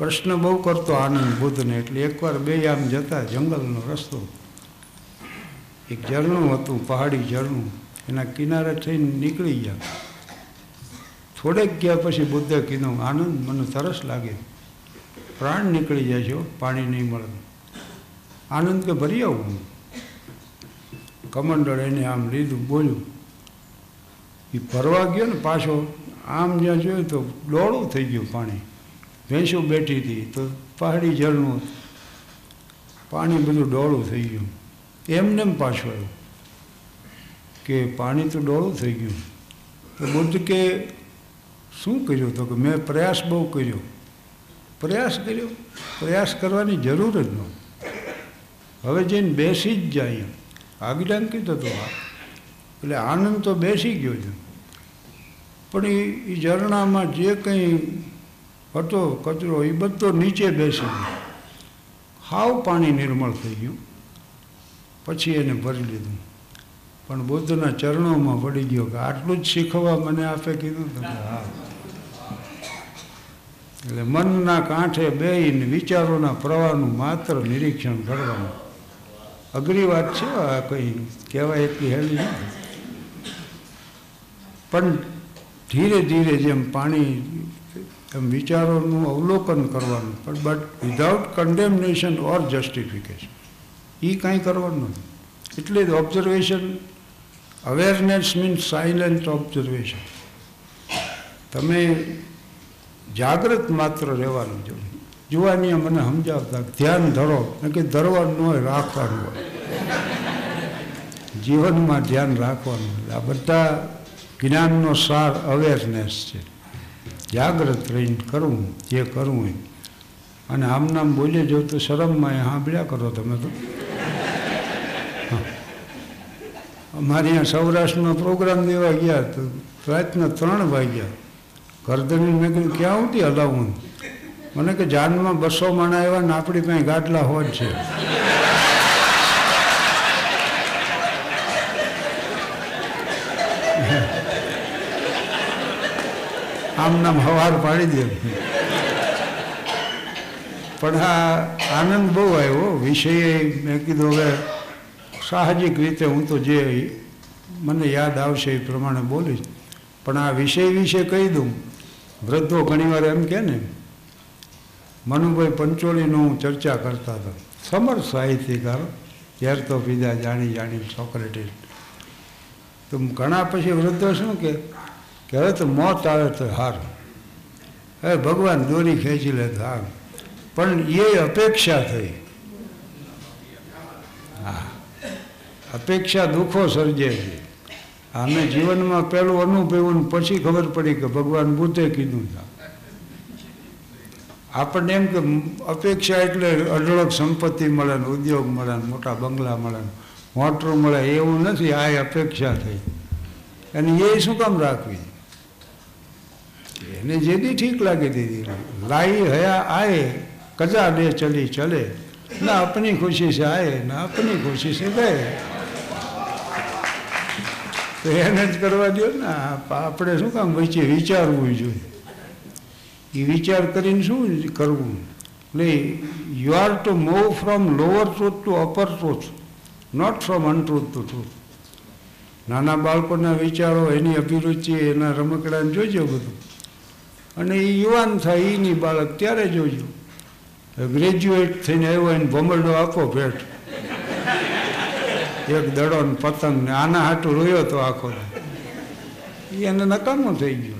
પ્રશ્ન બહુ કરતો આનંદ બુદ્ધને એટલે એકવાર બે આમ જતા જંગલનો રસ્તો. એક ઝરણું હતું, પહાડી ઝરણું. એના કિનારે થઈને નીકળી ગયા. થોડેક ગયા પછી બુદ્ધે કીધું, આનંદ, મને તરસ લાગે. પ્રાણ નીકળી જાય છે પાણી નહીં મળે. આનંદ કે ભરી આવું કમંડળ એને આમ લીધું, બોલ્યું એ ભરવા ગયો ને પાછો, આમ જ્યાં જોયું તો ડોળું થઈ ગયું પાણી. ભેંસો બેઠી હતી તો પહાડી જળનું પાણી બધું ડોળું થઈ ગયું. એમને એમ પાછું આવ્યું કે પાણી તો ડોળું થઈ ગયું. તો બુદ્ધ કે, શું કર્યું તો કે મેં પ્રયાસ બહુ કર્યો. પ્રયાસ કર્યો? પ્રયાસ કરવાની જરૂર જ ન. હવે જઈને બેસી જ જાય આજ્ઞાંકિત હતો આ એટલે આનંદ તો બેસી ગયો છે પણ એ ઝરણામાં જે કંઈ હતો, કચરો એ બધો નીચે બેસી. ગયો હાવ પાણી નિર્મળ થઈ ગયું. પછી એને ભરી લીધું. પણ બુદ્ધના ચરણોમાં પડી ગયો કે આટલું જ શીખવા મને આપે કીધું તમે હા. એટલે મનના કાંઠે બેહીને વિચારોના પ્રવાહનું માત્ર નિરીક્ષણ કરવાનું. અઘરી વાત છે, આ કંઈ કહેવાય એટલી હેલી પણ ધીરે ધીરે જેમ પાણી એમ વિચારોનું અવલોકન કરવાનું. પણ but without condemnation or justification એ કાંઈ કરવાનું નથી. એટલે જ observation awareness means silent observation તમે જાગૃત માત્ર રહેવાનું જો. જોવાની મને સમજાવતા ધ્યાન ધરો. કે ધરવાનું હોય, રાખવાનું હોય. જીવનમાં ધ્યાન રાખવાનું. આ બધા જ્ઞાનનો સાર અવેરનેસ છે. જાગૃત રહીને કરવું જે કરવું એ અને આમ નામ બોલે જો તો શરમમાં એ સાંભળ્યા કરો તમે તો. અમારે અહીંયા સૌરાષ્ટ્રનો પ્રોગ્રામ દેવા ગયા તો રાતના ત્રણ વાગ્યા. કરદની મેં કીધું, ક્યાં આવતી હલાવું મને કે, જાનમાં બસો માણા એવા ને આપણી પાસે ગાટલા હોજ છે. આમ નામ હવાર પાડી દે. પણ આ આનંદ બહુ આવ્યો. વિષય મેં કીધું, હવે સાહજિક રીતે હું તો જે મને યાદ આવશે એ પ્રમાણે બોલીશ. પણ આ વિષય વિશે કહી દઉં. વૃદ્ધો ઘણીવાર એમ કે ને, મનુભાઈ પંચોળીનું હું ચર્ચા કરતા હતા. સમર્થ સાહિત્યકાર ઝેર તો પીધા જાણી જાણી સોક્રેટીસ તો ઘણા પછી વૃદ્ધો શું કે કે હવે તો મોત આવે તો હાર. હવે ભગવાન દોરી ખેંચી લે તો હાર. પણ એ અપેક્ષા થઈ. હા. અપેક્ષા દુઃખો સર્જે છે. અમે જીવનમાં પહેલું અનુભવ્યું પછી ખબર પડી કે ભગવાન બુદ્ધે કીધું હતા આપણને એમ કે અપેક્ષા એટલે અઢળક સંપત્તિ મળે ને ઉદ્યોગ મળે ને મોટા બંગલા મળે ને મોટરું મળે એવું નથી, આ અપેક્ષા થઈ. અને એ શું કામ રાખવી? એને જે ઠીક ठीक लागे લાઈ હયા हया કજા कजा दे ચલે. ના આપની अपनी खुशी से आए ना अपनी खुशी से તો એને જ કરવા દો ને આપણે શું કામ વચ્ચે વિચારવું જોઈએ? એ વિચાર કરીને શું કરવું? એટલે you are to move from lower truth to upper truth not from untruth to truth નાના બાળકોના વિચારો, એની અભિરુચિ, એના રમકડાને જોઈજો બધું. અને એ યુવાન થાય, એની બાળક ત્યારે જોજો. ગ્રેજ્યુએટ થઈને આવ્યો એને ભમરડો આપો ભેટ. એક દડો ને પતંગ ને આના હાટું રોયો તો આખો. એને નકામો થઈ ગયો.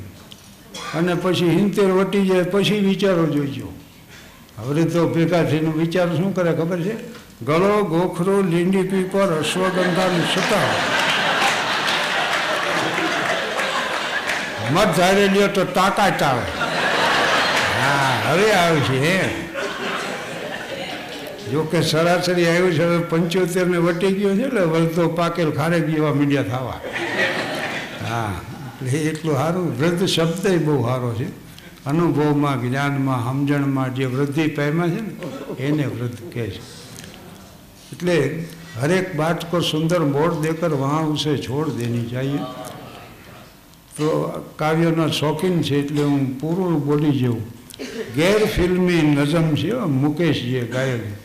અને પછી હિંતેર વટી જાય, પછી વિચારો જોઈજો હવે તો ભેગા થઈને વિચાર શું કરે ખબર છે? ગળો, ગોખરો, લીંડી, પીપર અશ્વગંધા ને સતાવ. મત ધારે લ્યો તો તાકાત આવે. હા, હવે આવે છે, હે. જોકે સરાસરી આવ્યું છે પંચોતેર ને વટી ગયો છે ને વળતો પાકેલ ખારે એવા મીડિયા થવા. હા, એટલે એટલું સારું. વૃદ્ધ શબ્દ બહુ સારો છે. અનુભવમાં, જ્ઞાનમાં, સમજણમાં જે વૃદ્ધિ પામ્યા છે ને, એને વૃદ્ધ કહે છે. એટલે હરેક બાટકો સુંદર મોર દેકર વહાં ઉસે છોડ દેની ચાહીએ. તો કાવ્યના શોખીન છે એટલે હું પૂરું બોલી જઉં ગેર ફિલ્મી નઝમ છે હો, મુકેશજીએ ગાયેલી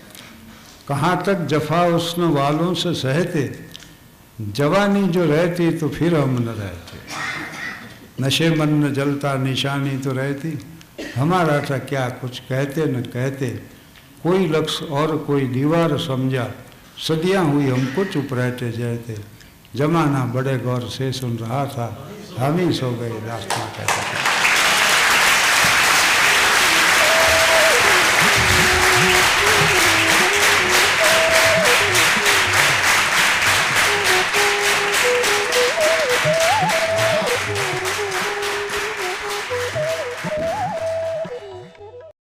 कहाँ तक जफा उसने वालों से सहते जवानी जो रहती तो फिर हम न रहते नशे मन न जलता निशानी तो रहती हमारा था क्या कुछ कहते न कहते कोई लक्ष्य और कोई दीवार समझा सदियां हुई हमको चुप रहते जैते जमाना बड़े गौर से सुन रहा था હમીશ હો ગઈ લાસ્ટમાં